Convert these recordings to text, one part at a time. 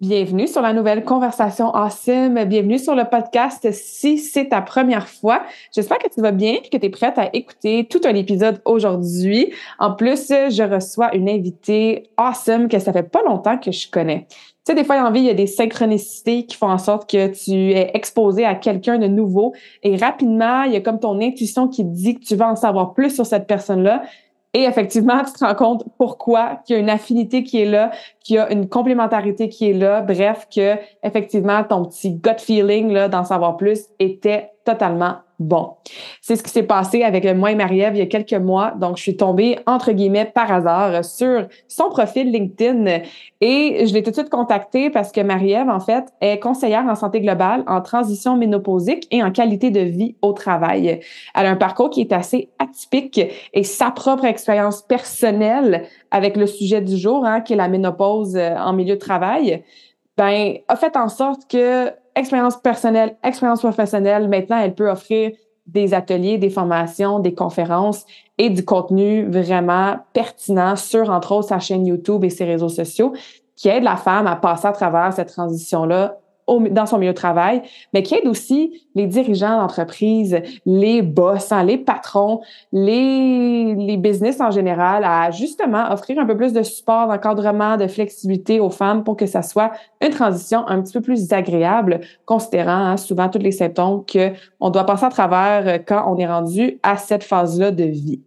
Bienvenue sur la nouvelle conversation Awesome. Bienvenue sur le podcast si c'est ta première fois. J'espère que tu vas bien et que tu es prête à écouter tout un épisode aujourd'hui. En plus, je reçois une invitée awesome que ça fait pas longtemps que je connais. Tu sais, des fois, a envie, il y a des synchronicités qui font en sorte que tu es exposé à quelqu'un de nouveau et rapidement, il y a comme ton intuition qui te dit que tu vas en savoir plus sur cette personne-là et effectivement, tu te rends compte pourquoi qu'il y a une affinité qui est là, qu'il y a une complémentarité qui est là. Bref, que effectivement, ton petit gut feeling là, d'en savoir plus était totalement bon. C'est ce qui s'est passé avec moi et Marie-Ève il y a quelques mois. Donc, je suis tombée, entre guillemets, par hasard sur son profil LinkedIn et je l'ai tout de suite contactée parce que Marie-Ève, en fait, est conseillère en santé globale, en transition ménopausique et en qualité de vie au travail. Elle a un parcours qui est assez atypique et sa propre expérience personnelle avec le sujet du jour, hein, qui est la ménopause euh, en milieu de travail, ben, a fait en sorte que expérience personnelle, expérience professionnelle. Maintenant, elle peut offrir des ateliers, des formations, des conférences et du contenu vraiment pertinent sur, entre autres, sa chaîne YouTube et ses réseaux sociaux qui aide la femme à passer à travers cette transition-là dans son milieu de travail, mais qui aide aussi les dirigeants d'entreprise, les boss, hein, les patrons, les, les business en général à justement offrir un peu plus de support, d'encadrement, de flexibilité aux femmes pour que ça soit une transition un petit peu plus agréable, considérant hein, souvent tous les symptômes qu'on doit passer à travers quand on est rendu à cette phase-là de vie.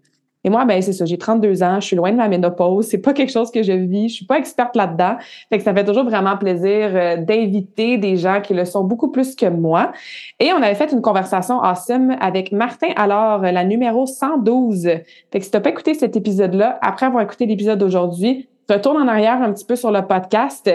Et moi, ben c'est ça, j'ai 32 ans, je suis loin de ma ménopause, c'est pas quelque chose que je vis, je suis pas experte là-dedans. Fait que ça fait toujours vraiment plaisir euh, d'inviter des gens qui le sont beaucoup plus que moi. Et on avait fait une conversation awesome avec Martin alors la numéro 112. Fait que si t'as pas écouté cet épisode-là, après avoir écouté l'épisode d'aujourd'hui, retourne en arrière un petit peu sur le podcast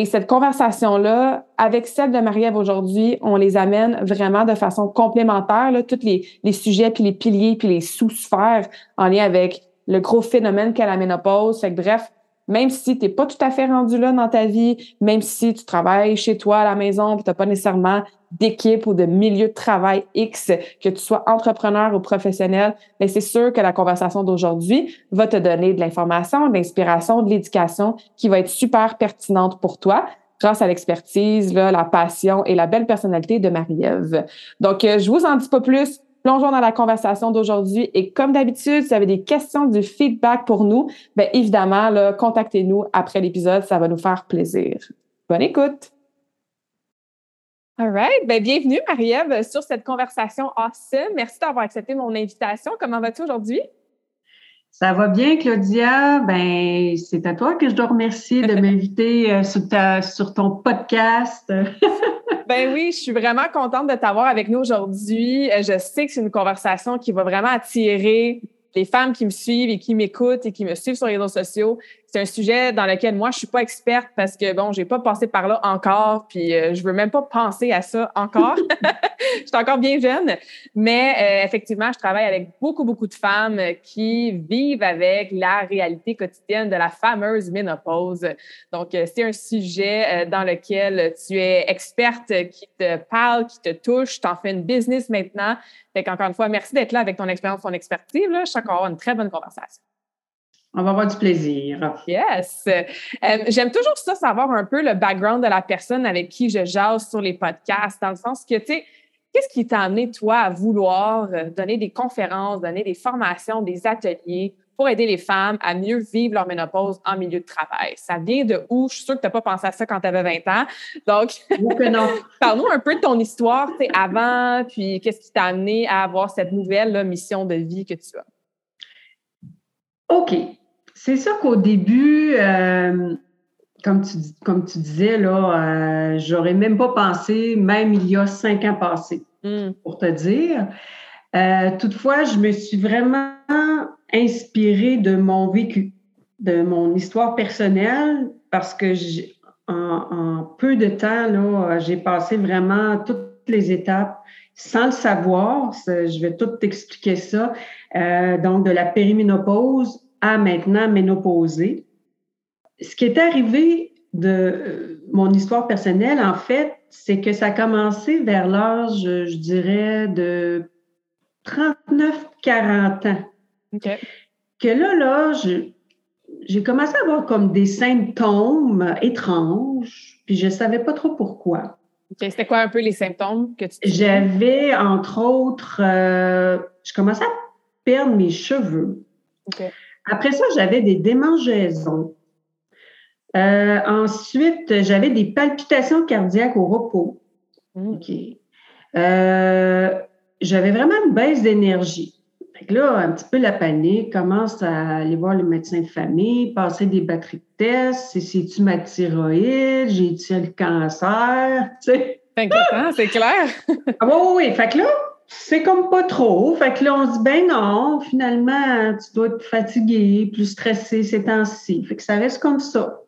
et cette conversation-là, avec celle de Marie-Ève aujourd'hui, on les amène vraiment de façon complémentaire, là, tous les, sujets, puis les piliers, puis les sous-sphères en lien avec le gros phénomène qu'est la ménopause. Fait que bref, même si tu n'es pas tout à fait rendu là dans ta vie, même si tu travailles chez toi à la maison, tu n'as pas nécessairement d'équipe ou de milieu de travail X, que tu sois entrepreneur ou professionnel, mais c'est sûr que la conversation d'aujourd'hui va te donner de l'information, de l'inspiration, de l'éducation qui va être super pertinente pour toi grâce à l'expertise, la passion et la belle personnalité de Marie-Ève. Donc, euh, je vous en dis pas plus. Plongeons dans la conversation d'aujourd'hui. Et comme d'habitude, si vous avez des questions, du feedback pour nous, bien évidemment, contactez-nous après l'épisode. Ça va nous faire plaisir. Bonne écoute! All right. Ben, bienvenue, Marie-Ève, sur cette conversation awesome. Merci d'avoir accepté mon invitation. Comment vas-tu aujourd'hui? Ça va bien, Claudia. Ben, c'est à toi que je dois remercier de m'inviter euh, sur, sur ton podcast. ben oui, je suis vraiment contente de t'avoir avec nous aujourd'hui. Euh, je sais que c'est une conversation qui va vraiment attirer les femmes qui me suivent et qui m'écoutent et qui me suivent sur les réseaux sociaux c'est un sujet dans lequel moi je suis pas experte parce que bon, j'ai pas passé par là encore, puis euh, je veux même pas penser à ça encore. je suis encore bien jeune, mais euh, effectivement, je travaille avec beaucoup beaucoup de femmes qui vivent avec la réalité quotidienne de la fameuse ménopause. Donc euh, c'est un sujet dans lequel tu es experte, qui te parle, qui te touche, tu en fais une business maintenant. Fait qu'encore une fois, merci d'être là avec ton expérience, ton expertise. Là. Je suis encore une très bonne conversation. On va avoir du plaisir. Yes. Euh, j'aime toujours ça, savoir un peu le background de la personne avec qui je jase sur les podcasts, dans le sens que, tu sais, qu'est-ce qui t'a amené, toi, à vouloir euh, donner des conférences, donner des formations, des ateliers pour aider les femmes à mieux vivre leur ménopause en milieu de travail? Ça vient de où? Je suis sûre que tu n'as pas pensé à ça quand tu avais 20 ans. Donc, parle-nous un peu de ton histoire, tu sais, avant, puis qu'est-ce qui t'a amené à avoir cette nouvelle mission de vie que tu as? OK. C'est sûr qu'au début, euh, comme tu, comme tu disais, là, euh, j'aurais même pas pensé, même il y a cinq ans passés, hmm. pour te dire. Euh, toutefois, je me suis vraiment inspirée de mon vécu, de mon histoire personnelle, parce que en, en, peu de temps, là, j'ai passé vraiment toutes les étapes sans le savoir. Je vais tout t'expliquer ça. Euh, donc, de la périménopause à maintenant ménopausée. Ce qui est arrivé de euh, mon histoire personnelle, en fait, c'est que ça a commencé vers l'âge, je dirais, de 39-40 ans. Que là, là, j'ai commencé à avoir comme des symptômes étranges, puis je ne savais pas trop pourquoi. C'était quoi un peu les symptômes que tu J'avais, entre autres, euh, je commençais à perdre mes cheveux. Après ça, j'avais des démangeaisons. Euh, ensuite, j'avais des palpitations cardiaques au repos. Hmm. Euh, j'avais vraiment une baisse d'énergie. là, un petit peu la panique, commence à aller voir le médecin de famille, passer des batteries de tests, c'est-tu ma thyroïde, j'ai-tu le cancer, tu sais? C'est clair. ah oui, oui, Fait que là, c'est comme pas trop. Fait que là, on se dit, ben non, finalement, tu dois être fatigué, plus stressé ces temps-ci. Fait que ça reste comme ça.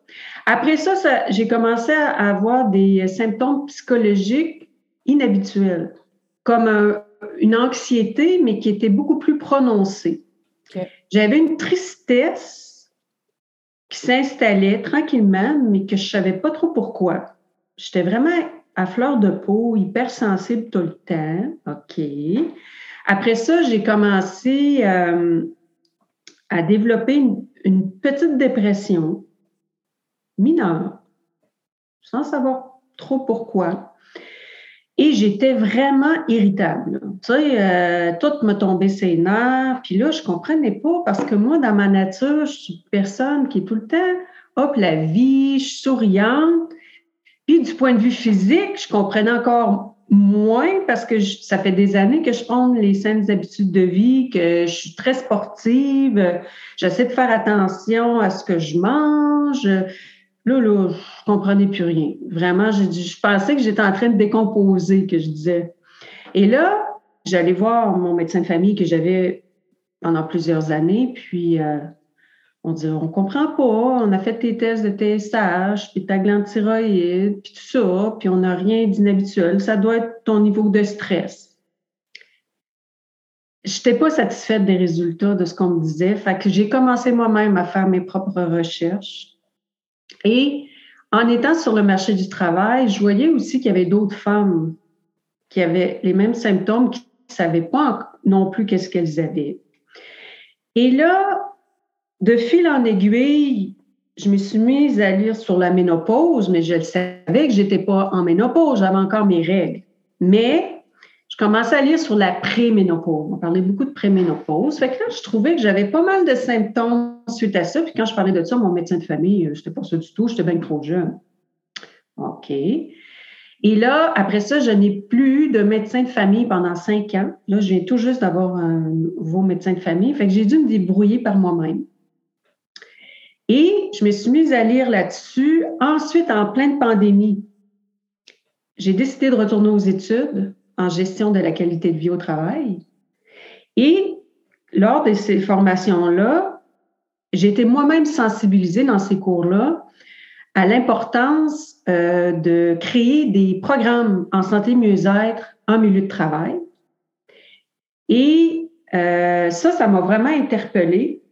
Après ça, j'ai commencé à avoir des symptômes psychologiques inhabituels, comme une anxiété, mais qui était beaucoup plus prononcée. J'avais une tristesse qui s'installait tranquillement, mais que je ne savais pas trop pourquoi. J'étais vraiment à fleur de peau, hypersensible tout le temps. OK. Après ça, j'ai commencé euh, à développer une petite dépression mineure, sans savoir trop pourquoi. Et j'étais vraiment irritable. Tu sais, euh, tout me tombait ses nerfs. Puis là, je comprenais pas parce que moi, dans ma nature, je suis une personne qui est tout le temps, hop, la vie, je suis souriante. Puis du point de vue physique, je comprenais encore moins parce que ça fait des années que je prends les saines habitudes de vie, que je suis très sportive. J'essaie de faire attention à ce que je mange. Là, là, je comprenais plus rien. Vraiment, je, je pensais que j'étais en train de décomposer, que je disais. Et là, j'allais voir mon médecin de famille que j'avais pendant plusieurs années, puis euh, on dit on comprend pas, on a fait tes tests de TSH, puis ta glande thyroïde, puis tout ça, puis on n'a rien d'inhabituel. Ça doit être ton niveau de stress. Je n'étais pas satisfaite des résultats de ce qu'on me disait, fait que j'ai commencé moi-même à faire mes propres recherches. Et en étant sur le marché du travail, je voyais aussi qu'il y avait d'autres femmes qui avaient les mêmes symptômes, qui ne savaient pas non plus qu'est-ce qu'elles avaient. Et là, de fil en aiguille, je me suis mise à lire sur la ménopause, mais je savais que j'étais pas en ménopause, j'avais encore mes règles. Mais je commençais à lire sur la préménopause. On parlait beaucoup de préménopause. Fait que là, je trouvais que j'avais pas mal de symptômes suite à ça. Puis quand je parlais de ça, mon médecin de famille, je euh, c'était pas ça du tout, j'étais bien trop jeune. OK. Et là, après ça, je n'ai plus de médecin de famille pendant cinq ans. Là, je viens tout juste d'avoir un nouveau médecin de famille. Fait que j'ai dû me débrouiller par moi-même. Et je me suis mise à lire là-dessus. Ensuite, en pleine pandémie, j'ai décidé de retourner aux études en gestion de la qualité de vie au travail. Et lors de ces formations-là, j'ai été moi-même sensibilisée dans ces cours-là à l'importance euh, de créer des programmes en santé mieux-être en milieu de travail. Et euh, ça, ça m'a vraiment interpellée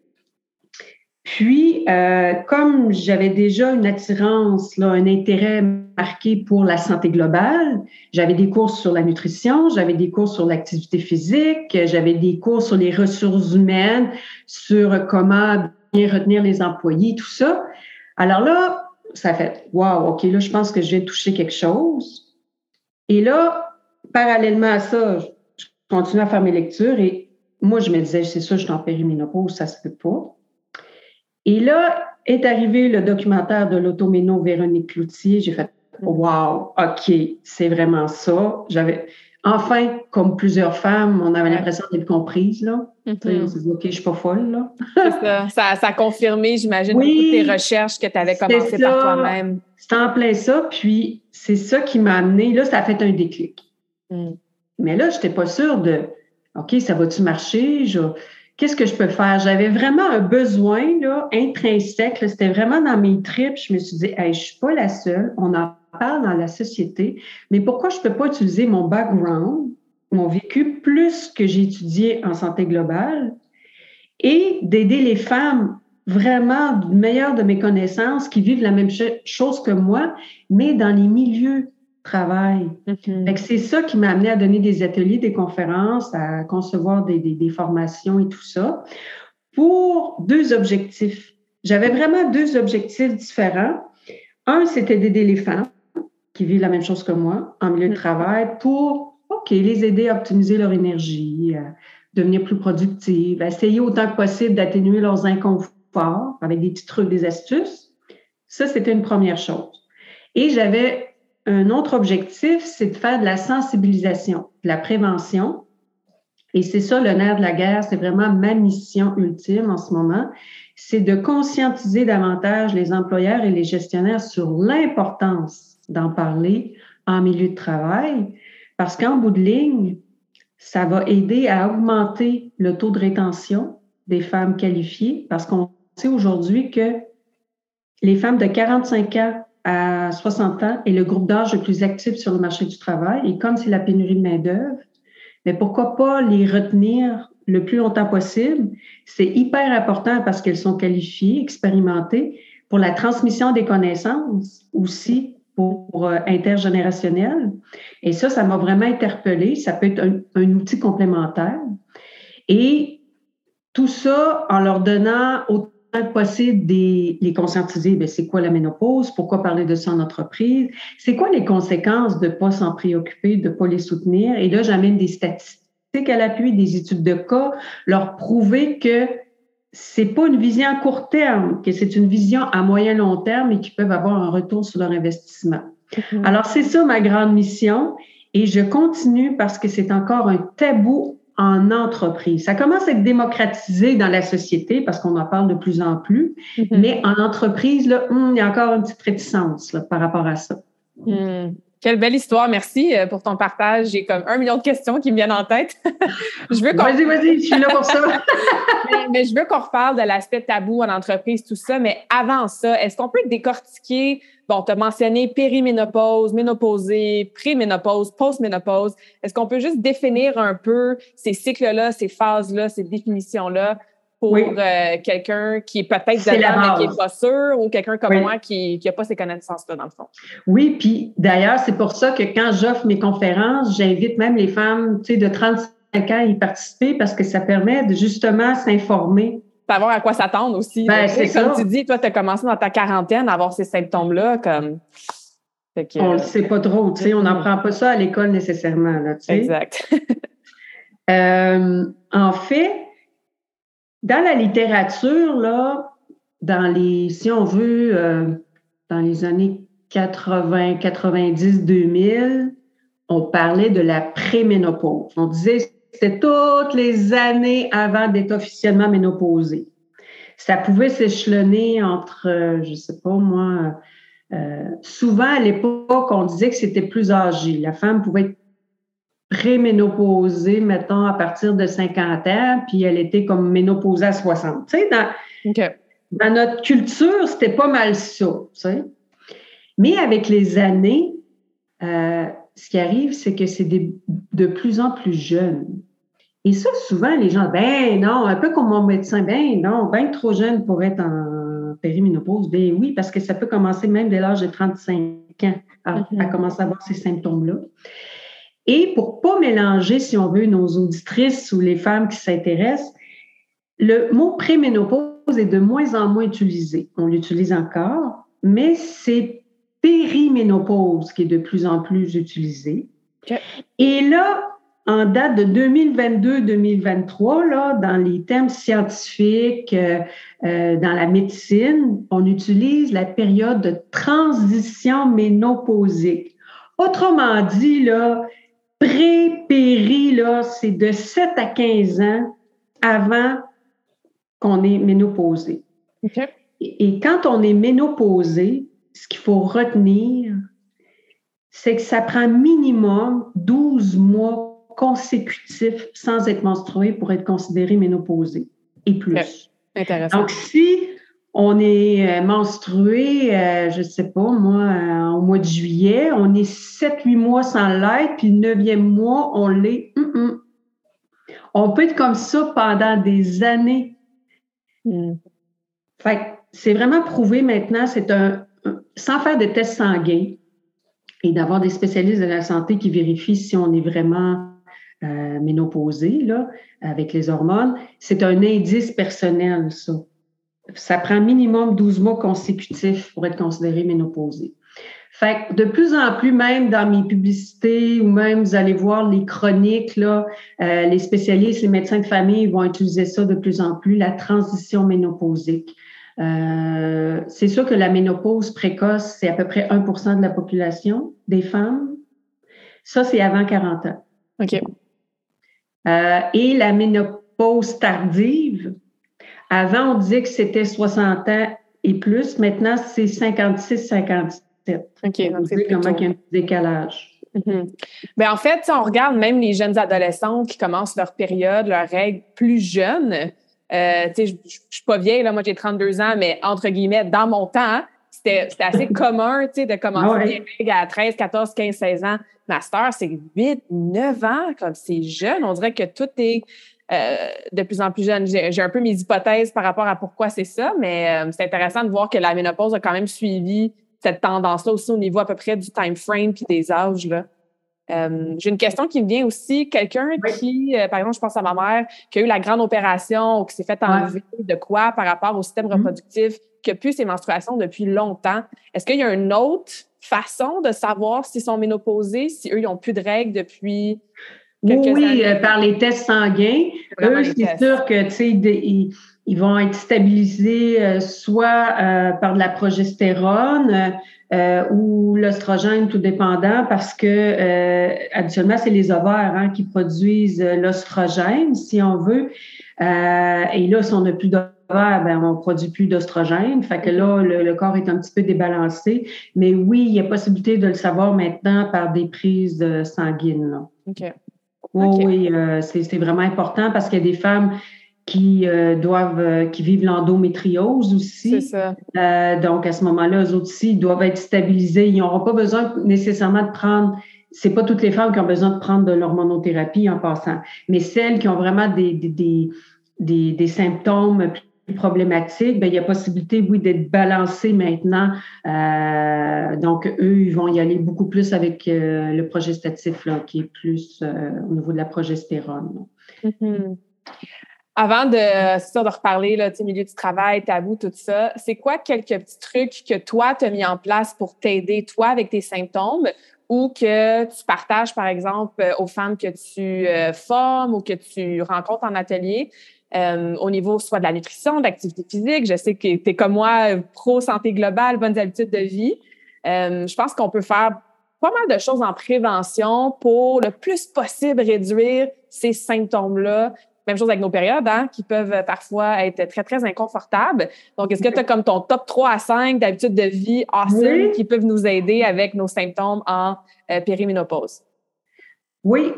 puis, euh, comme j'avais déjà une attirance, là, un intérêt marqué pour la santé globale, j'avais des cours sur la nutrition, j'avais des cours sur l'activité physique, j'avais des cours sur les ressources humaines, sur comment bien retenir les employés, tout ça. Alors là, ça fait Wow, OK, là, je pense que je vais toucher quelque chose. Et là, parallèlement à ça, je continue à faire mes lectures et moi, je me disais, c'est ça, je suis en périménopause, ça se peut pas. Et là est arrivé le documentaire de l'automéno Véronique Cloutier. J'ai fait Wow, OK, c'est vraiment ça. J'avais enfin, comme plusieurs femmes, on avait l'impression d'être comprise, là. Mm-hmm. On s'est dit, OK, je suis pas folle, là. ça. ça. ça. a confirmé, j'imagine, toutes tes recherches que tu avais commencé par toi-même. C'est en plein ça, puis c'est ça qui m'a amené, là, ça a fait un déclic. Mm. Mais là, je n'étais pas sûre de, OK, ça va-tu marcher? Qu'est-ce que je peux faire? J'avais vraiment un besoin intrinsèque. C'était vraiment dans mes tripes. Je me suis dit, je suis pas la seule. On en parle dans la société. Mais pourquoi je peux pas utiliser mon background, mon vécu, plus que j'ai étudié en santé globale et d'aider les femmes vraiment meilleures de mes connaissances qui vivent la même chose que moi, mais dans les milieux travail. Mm-hmm. C'est ça qui m'a amené à donner des ateliers, des conférences, à concevoir des, des, formations et tout ça pour deux objectifs. J'avais vraiment deux objectifs différents. Un, c'était d'aider les femmes qui vivent la même chose que moi en milieu de mm-hmm. travail pour, OK, les aider à optimiser leur énergie, à devenir plus productives, à essayer autant que possible d'atténuer leurs inconforts avec des petits trucs, des astuces. Ça, c'était une première chose. Et j'avais un autre objectif, c'est de faire de la sensibilisation, de la prévention. Et c'est ça le nerf de la guerre, c'est vraiment ma mission ultime en ce moment, c'est de conscientiser davantage les employeurs et les gestionnaires sur l'importance d'en parler en milieu de travail, parce qu'en bout de ligne, ça va aider à augmenter le taux de rétention des femmes qualifiées, parce qu'on sait aujourd'hui que les femmes de 45 ans à 60 ans est le groupe d'âge le plus actif sur le marché du travail. Et comme c'est la pénurie de main-d'œuvre, mais pourquoi pas les retenir le plus longtemps possible? C'est hyper important parce qu'elles sont qualifiées, expérimentées pour la transmission des connaissances aussi pour euh, intergénérationnel. Et ça, ça m'a vraiment interpellée. Ça peut être un, un outil complémentaire. Et tout ça en leur donnant autant possible de les conscientiser, ben, c'est quoi la ménopause, pourquoi parler de ça en entreprise, c'est quoi les conséquences de ne pas s'en préoccuper, de ne pas les soutenir. Et là, j'amène des statistiques à l'appui, des études de cas, leur prouver que c'est pas une vision à court terme, que c'est une vision à moyen long terme et qu'ils peuvent avoir un retour sur leur investissement. Mm-hmm. Alors, c'est ça ma grande mission. Et je continue parce que c'est encore un tabou en entreprise. Ça commence à être démocratisé dans la société parce qu'on en parle de plus en plus, mm-hmm. mais en entreprise, là, hum, il y a encore une petite réticence par rapport à ça. Mm. Quelle belle histoire. Merci euh, pour ton partage. J'ai comme un million de questions qui me viennent en tête. je veux Vas-y, vas-y, je suis là pour ça. mais, je veux qu'on reparle de l'aspect tabou en entreprise, tout ça. Mais avant ça, est-ce qu'on peut décortiquer Bon, tu as mentionné périménopause, ménopausée, préménopause, postménopause. Est-ce qu'on peut juste définir un peu ces cycles-là, ces phases-là, ces définitions-là? Pour euh, quelqu'un qui est peut-être dedans, mais qui n'est pas sûr, ou quelqu'un comme moi qui n'a pas ces connaissances-là, dans le fond? Oui, puis d'ailleurs, c'est pour ça que quand j'offre mes conférences, j'invite même les femmes de 35 ans à y participer parce que ça permet de justement s'informer savoir à quoi s'attendre aussi. Ben, c'est comme tu dis, toi, tu as commencé dans ta quarantaine à avoir ces symptômes-là. Comme... on ne le sait pas trop, tu sais, on n'apprend pas ça à l'école nécessairement. Là, tu sais. Exact. Euh, en fait, dans la littérature, là, dans les, si on veut, euh, dans les années 80, 90, 2000, on parlait de la préménopause. On disait c'était toutes les années avant d'être officiellement ménopausée. Ça pouvait s'échelonner entre, euh, je ne sais pas moi, euh, souvent à l'époque, on disait que c'était plus âgé. La femme pouvait être préménopausée, mettons, à partir de 50 ans, puis elle était comme ménopausée à 60. Tu sais, dans, notre culture, c'était pas mal ça. Tu sais. Mais avec les années, euh, ce qui arrive, c'est que c'est de plus en plus jeune. Et ça, souvent, les gens, ben non, un peu comme mon médecin, ben non, ben trop jeune pour être en périménopause. Ben oui, parce que ça peut commencer même dès l'âge de 35 ans à, mm-hmm. commencer à avoir ces symptômes-là. Et pour pas mélanger, si on veut, nos auditrices ou les femmes qui s'intéressent, le mot préménopause est de moins en moins utilisé. On l'utilise encore, mais c'est périménopause qui est de plus en plus utilisé. Et là, en date de 2022-2023, là, dans les termes scientifiques, euh, euh, dans la médecine, on utilise la période de transition ménopausique. Autrement dit, là, pré-péri, là, c'est de 7 à 15 ans avant qu'on est ménopausé. Et, quand on est ménopausé, ce qu'il faut retenir, c'est que ça prend minimum 12 mois consécutifs sans être menstrué pour être considéré ménopausé et plus. Intéressant. Donc, si on est euh, menstrué, euh, je ne sais pas, moi, euh, au mois de juillet, on est 7-8 mois sans l'être, puis le neuvième mois, on l'est. On peut être comme ça pendant des années. Mm. Fait c'est vraiment prouvé maintenant, c'est un, sans faire de tests sanguins et d'avoir des spécialistes de la santé qui vérifient si on est vraiment ménopausé, là, avec les hormones, c'est un indice personnel, ça ça prend minimum 12 mois consécutifs pour être considéré ménopausé. Fait que de plus en plus, même dans mes publicités ou même vous allez voir les chroniques, là, euh, les spécialistes, les médecins de famille vont utiliser ça de plus en plus, la transition ménopausique. Euh, c'est sûr que la ménopause précoce, c'est à peu près 1% de la population des femmes. Ça, c'est avant 40 ans. OK. Euh, et la ménopause tardive, avant, on disait que c'était 60 ans et plus. Maintenant, c'est 56-57. OK. Donc, c'est comment il y a un petit décalage. Mm-hmm. Ben, en fait, on regarde même les jeunes adolescentes qui commencent leur période, leur règle plus jeunes. Euh, je ne suis pas vieille, là, moi j'ai 32 ans, mais entre guillemets, dans mon temps, c'était assez commun de commencer les règles à 13, 14, 15, 16 ans. Master, c'est 8, 9 ans, comme c'est jeune. On dirait que tout est euh, de plus en plus jeune. J'ai un peu mes hypothèses par rapport à pourquoi c'est ça, mais euh, c'est intéressant de voir que la ménopause a quand même suivi cette tendance-là aussi au niveau à peu près du time frame puis des âges. Là. Euh, j'ai une question qui me vient aussi. Quelqu'un qui, par exemple, je pense à ma mère, qui a eu la grande opération ou qui s'est fait enlever de quoi par rapport au système mm-hmm. reproductif, qui a pu ses menstruations depuis longtemps. Est-ce qu'il y a une autre façon de savoir s'ils sont ménopausés, si eux, ils n'ont plus de règles depuis oui, euh, par les tests sanguins. Eux, c'est sûr que, tu sais, ils, vont être stabilisés euh, soit euh, par de la progestérone ou l'ostrogène, tout dépendant, parce que habituellement, c'est les ovaires hein, qui produisent l'ostrogène, si on veut. et là, si on n'a plus d'ovaires, ben, on ne produit plus d'ostrogène. Fait que là, le, corps est un petit peu débalancé. Mais oui, il y a possibilité de le savoir maintenant par des prises sanguines. OK. Oui, euh, c'est vraiment important parce qu'il y a des femmes qui euh, doivent, euh, qui vivent l'endométriose aussi. C'est ça. donc, à ce moment-là, eux aussi, ils doivent être stabilisés. Ils n'auront pas besoin nécessairement de prendre, c'est pas toutes les femmes qui ont besoin de prendre de l'hormonothérapie en passant, mais celles qui ont vraiment des, des, des, des symptômes problématique, bien, il y a possibilité, oui, d'être balancé maintenant. Euh, donc, eux, ils vont y aller beaucoup plus avec euh, le progestatif, là, qui est plus euh, au niveau de la progestérone. Mm-hmm. Avant de, ça, de reparler, là, milieu du travail, tabou, tout ça, c'est quoi quelques petits trucs que toi, tu as mis en place pour t'aider, toi, avec tes symptômes ou que tu partages, par exemple, aux femmes que tu formes ou que tu rencontres en atelier? Euh, au niveau soit de la nutrition, de l'activité physique. Je sais que tu es comme moi, pro santé globale, bonnes habitudes de vie. Euh, je pense qu'on peut faire pas mal de choses en prévention pour le plus possible réduire ces symptômes-là. Même chose avec nos périodes, hein, qui peuvent parfois être très, très inconfortables. Donc, est-ce que tu as comme ton top 3 à 5 d'habitudes de vie awesome qui peuvent nous aider avec nos symptômes en euh, périménopause? Oui,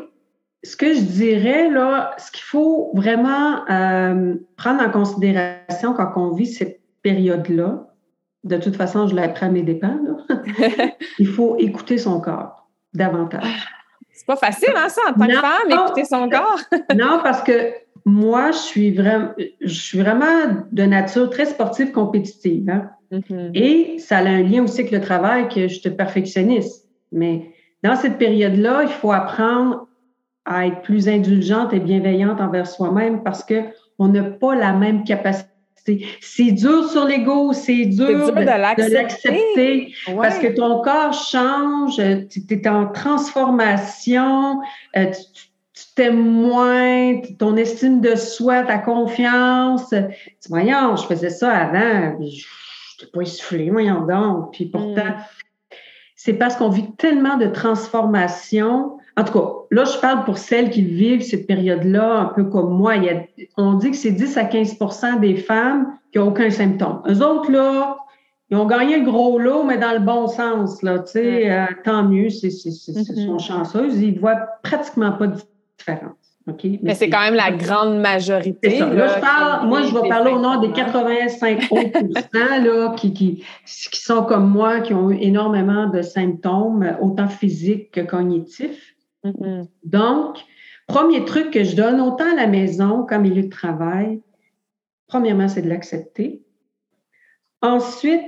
ce que je dirais, là, ce qu'il faut vraiment euh, prendre en considération quand on vit cette période-là, de toute façon, je l'ai appris à mes dépens, il faut écouter son corps davantage. C'est pas facile, hein, ça, en tant que femme, écouter son corps. non, parce que moi, je suis vraiment, je suis vraiment de nature très sportive compétitive. Hein? Mm-hmm. Et ça a un lien aussi avec le travail que je te perfectionniste. Mais dans cette période-là, il faut apprendre à être plus indulgente et bienveillante envers soi-même parce que on n'a pas la même capacité. C'est dur sur l'ego, c'est dur, de, l'accepter parce que ton corps change, tu es en transformation, euh, tu t'aimes moins, ton estime de soi, ta confiance. Tu, voyons, je faisais ça avant, je n'étais pas essoufflée, voyons donc. Puis pourtant, mm. c'est parce qu'on vit tellement de transformations en tout cas, là, je parle pour celles qui vivent cette période-là, un peu comme moi. Il y a, on dit que c'est 10 à 15% des femmes qui n'ont aucun symptôme. Eux autres, là, ils ont gagné le gros lot, mais dans le bon sens, là, tu sais, euh, tant mieux, c'est, c'est, c'est, mm-hmm. sont chanceuses. Ils voient pratiquement pas de différence. Mais, c'est quand même la grande majorité. Là, je parle, moi, je vais parler au nom des 85 là, qui, qui, qui sont comme moi, qui ont eu énormément de symptômes, autant physiques que cognitifs. Mm-hmm. Donc, premier truc que je donne autant à la maison qu'en milieu de travail, premièrement, c'est de l'accepter. Ensuite,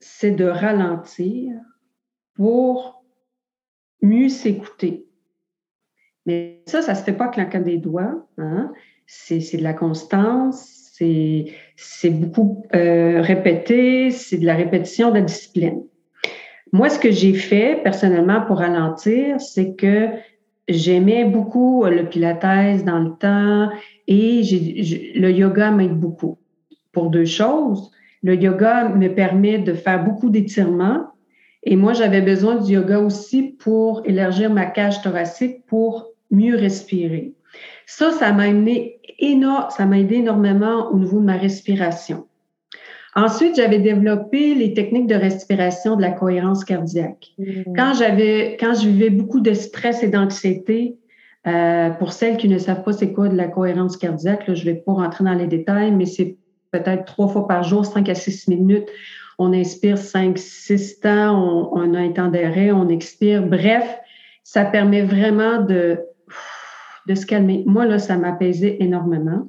c'est de ralentir pour mieux s'écouter. Mais ça, ça ne se fait pas claquant des doigts. Hein? C'est de la constance, c'est beaucoup euh, répété, c'est de la répétition de la discipline. Moi, ce que j'ai fait personnellement pour ralentir, c'est que j'aimais beaucoup le pilates dans le temps et le yoga m'aide beaucoup. Pour deux choses, le yoga me permet de faire beaucoup d'étirements et moi, j'avais besoin du yoga aussi pour élargir ma cage thoracique pour mieux respirer. Ça, ça m'a aidé, ça m'a aidé énormément au niveau de ma respiration. Ensuite, j'avais développé les techniques de respiration de la cohérence cardiaque. Mmh. Quand j'avais, quand je vivais beaucoup de stress et d'anxiété, euh, pour celles qui ne savent pas c'est quoi de la cohérence cardiaque, là, je vais pas rentrer dans les détails, mais c'est peut-être trois fois par jour, cinq à six minutes. On inspire cinq, six temps, on, on a un temps d'arrêt, on expire. Bref, ça permet vraiment de de se calmer. Moi, là, ça m'apaisait énormément.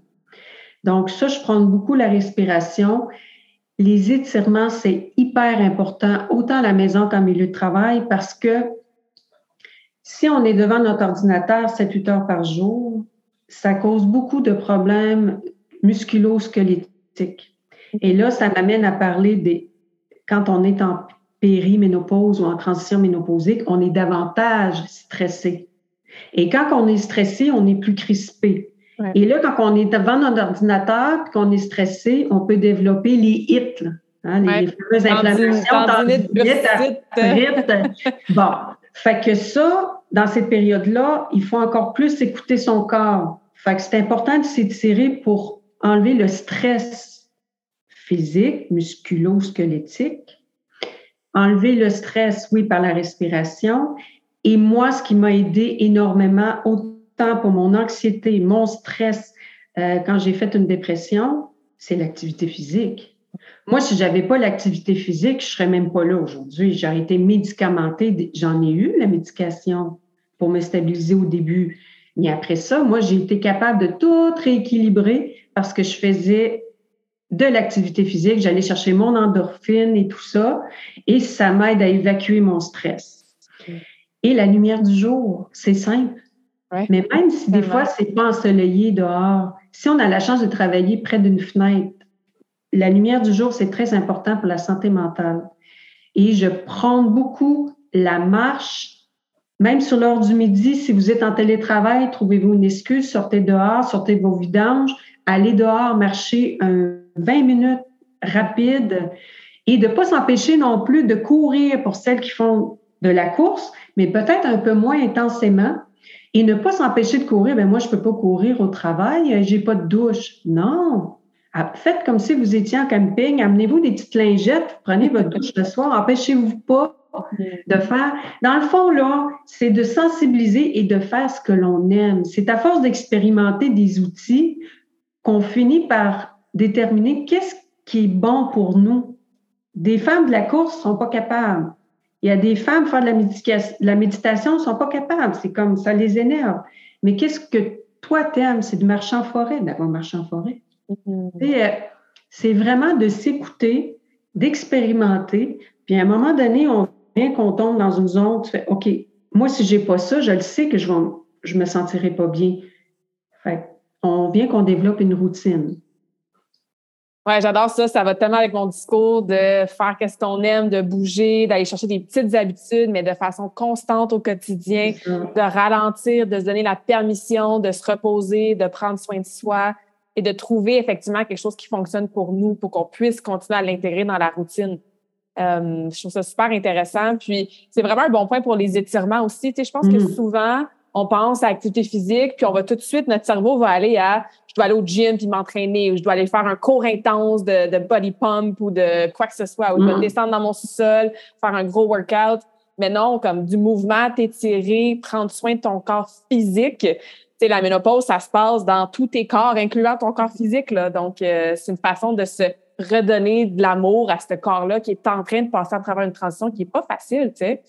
Donc, ça, je prends beaucoup la respiration. Les étirements, c'est hyper important, autant à la maison qu'en milieu de travail, parce que si on est devant notre ordinateur 7-8 heures par jour, ça cause beaucoup de problèmes musculo-squelettiques. Et là, ça m'amène à parler des. Quand on est en périménopause ou en transition ménopausique, on est davantage stressé. Et quand on est stressé, on est plus crispé. Et là, quand on est devant notre ordinateur et qu'on est stressé, on peut développer les hits, hein, les, fameuses inflammations, Bon, fait que ça, dans cette période-là, il faut encore plus écouter son corps. Fait que c'est important de s'étirer pour enlever le stress physique, musculo-squelettique, enlever le stress, oui, par la respiration, et moi, ce qui m'a aidé énormément, autant pour mon anxiété, mon stress, euh, quand j'ai fait une dépression, c'est l'activité physique. Moi, si j'avais pas l'activité physique, je serais même pas là aujourd'hui. J'aurais été médicamentée. J'en ai eu la médication pour me stabiliser au début. Mais après ça, moi, j'ai été capable de tout rééquilibrer parce que je faisais de l'activité physique. J'allais chercher mon endorphine et tout ça. Et ça m'aide à évacuer mon stress et la lumière du jour. C'est simple. Mais même si des fois, c'est pas ensoleillé dehors, si on a la chance de travailler près d'une fenêtre, la lumière du jour, c'est très important pour la santé mentale. Et je prends beaucoup la marche, même sur l'heure du midi, si vous êtes en télétravail, trouvez-vous une excuse, sortez dehors, sortez vos vidanges, allez dehors, marcher un 20 minutes rapide et de ne pas s'empêcher non plus de courir pour celles qui font de la course, mais peut-être un peu moins intensément. Et ne pas s'empêcher de courir, ben moi, je peux pas courir au travail, euh, j'ai pas de douche. Non. Ah, faites comme si vous étiez en camping, amenez-vous des petites lingettes, prenez votre douche le soir, empêchez-vous pas de faire. Dans le fond, là, c'est de sensibiliser et de faire ce que l'on aime. C'est à force d'expérimenter des outils qu'on finit par déterminer qu'est-ce qui est bon pour nous. Des femmes de la course sont pas capables. Il y a des femmes faire de la, la méditation ne sont pas capables. C'est comme ça les énerve. Mais qu'est-ce que toi t'aimes? C'est de marcher en forêt, d'avoir marché en forêt. Mm-hmm. Euh, c'est vraiment de s'écouter, d'expérimenter. Puis à un moment donné, on vient qu'on tombe dans une zone, tu fais OK, moi, si j'ai pas ça, je le sais que je ne je me sentirai pas bien. Fait on vient qu'on développe une routine. Ouais, j'adore ça. Ça va tellement avec mon discours de faire qu'est-ce qu'on aime, de bouger, d'aller chercher des petites habitudes, mais de façon constante au quotidien, de ralentir, de se donner la permission de se reposer, de prendre soin de soi et de trouver effectivement quelque chose qui fonctionne pour nous pour qu'on puisse continuer à l'intégrer dans la routine. Euh, je trouve ça super intéressant. Puis c'est vraiment un bon point pour les étirements aussi. Tu sais, je pense que mm-hmm. souvent, on pense à l'activité physique, puis on va tout de suite, notre cerveau va aller à je dois aller au gym puis m'entraîner, ou je dois aller faire un cours intense de, body pump ou de quoi que ce soit, ou je dois mm-hmm. descendre dans mon sous-sol, faire un gros workout. Mais non, comme du mouvement, t'étirer, prendre soin de ton corps physique. Tu sais, la ménopause, ça se passe dans tous tes corps, incluant ton corps physique. Là. Donc, euh, c'est une façon de se redonner de l'amour à ce corps-là qui est en train de passer à travers une transition qui n'est pas facile, tu sais.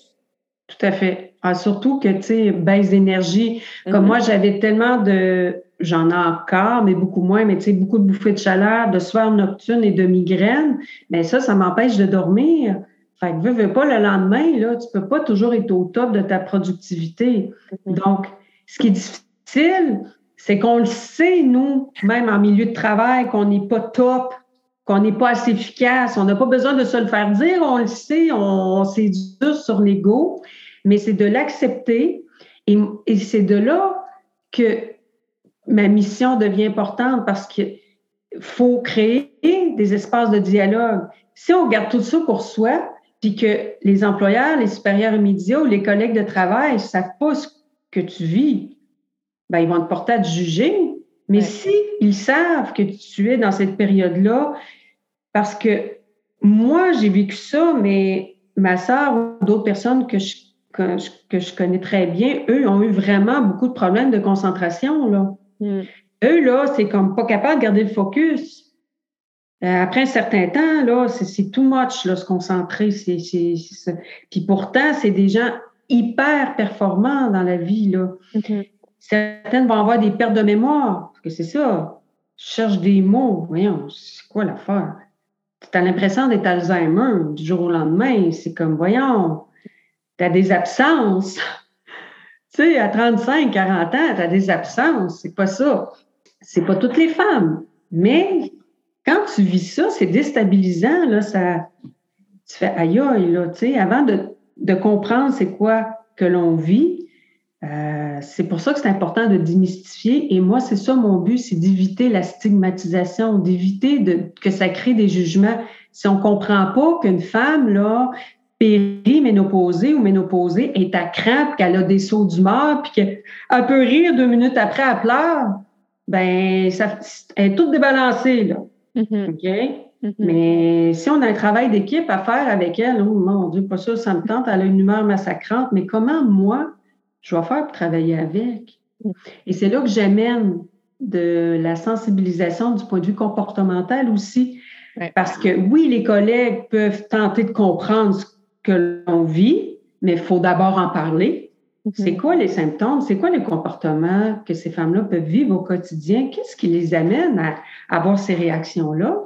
Tout à fait. Ah, surtout que, tu sais, baisse d'énergie. Comme moi, j'avais tellement de, j'en ai encore, mais beaucoup moins, mais tu sais, beaucoup de bouffées de chaleur, de soir nocturne et de migraines. Mais ça, ça m'empêche de dormir. Fait que, veux, veux pas, le lendemain, là, tu peux pas toujours être au top de ta productivité. Mm-hmm. Donc, ce qui est difficile, c'est qu'on le sait, nous, même en milieu de travail, qu'on n'est pas top qu'on n'est pas assez efficace. On n'a pas besoin de se le faire dire, on le sait, on, s'est dur sur l'ego, mais c'est de l'accepter et, et c'est de là que ma mission devient importante parce qu'il faut créer des espaces de dialogue. Si on garde tout ça pour soi, puis que les employeurs, les supérieurs immédiats ou les collègues de travail ne savent pas ce que tu vis, ben, ils vont te porter à te juger. Mais si ils savent que tu es dans cette période-là, parce que moi, j'ai vécu ça, mais ma sœur ou d'autres personnes que je, que, je connais très bien, eux ont eu vraiment beaucoup de problèmes de concentration. Là. Hmm. Eux, là, c'est comme pas capable de garder le focus. Euh, après un certain temps, là, c'est too much, là, se concentrer. C'est, Puis pourtant, c'est des gens hyper performants dans la vie, là. Certaines vont avoir des pertes de mémoire, parce que c'est ça. Je cherche des mots. Voyons, c'est quoi l'affaire? tu as l'impression d'être Alzheimer du jour au lendemain. C'est comme, voyons, tu as des absences. tu sais, à 35, 40 ans, tu as des absences. C'est pas ça. C'est pas toutes les femmes. Mais quand tu vis ça, c'est déstabilisant. Ça, tu fais aïe aïe, là, tu sais, avant de comprendre c'est quoi que l'on vit, euh, c'est pour ça que c'est important de démystifier. Et moi, c'est ça mon but, c'est d'éviter la stigmatisation, d'éviter que ça crée des jugements. Si on comprend pas qu'une femme, là, périménopausée ou ménopausée est à crainte, qu'elle a des sauts d'humeur, puis qu'elle peut rire deux minutes après, elle pleure, ben, ça, elle est toute débalancée, là. Mm-hmm. OK? Mm-hmm. Mais si on a un travail d'équipe à faire avec elle, oh mon Dieu, pas ça, ça me tente, elle a une humeur massacrante, mais comment moi, je vais faire pour travailler avec. Et c'est là que j'amène de la sensibilisation du point de vue comportemental aussi. Parce que oui, les collègues peuvent tenter de comprendre ce que l'on vit, mais il faut d'abord en parler. Mm-hmm. C'est quoi les symptômes? C'est quoi les comportements que ces femmes-là peuvent vivre au quotidien? Qu'est-ce qui les amène à avoir ces réactions-là?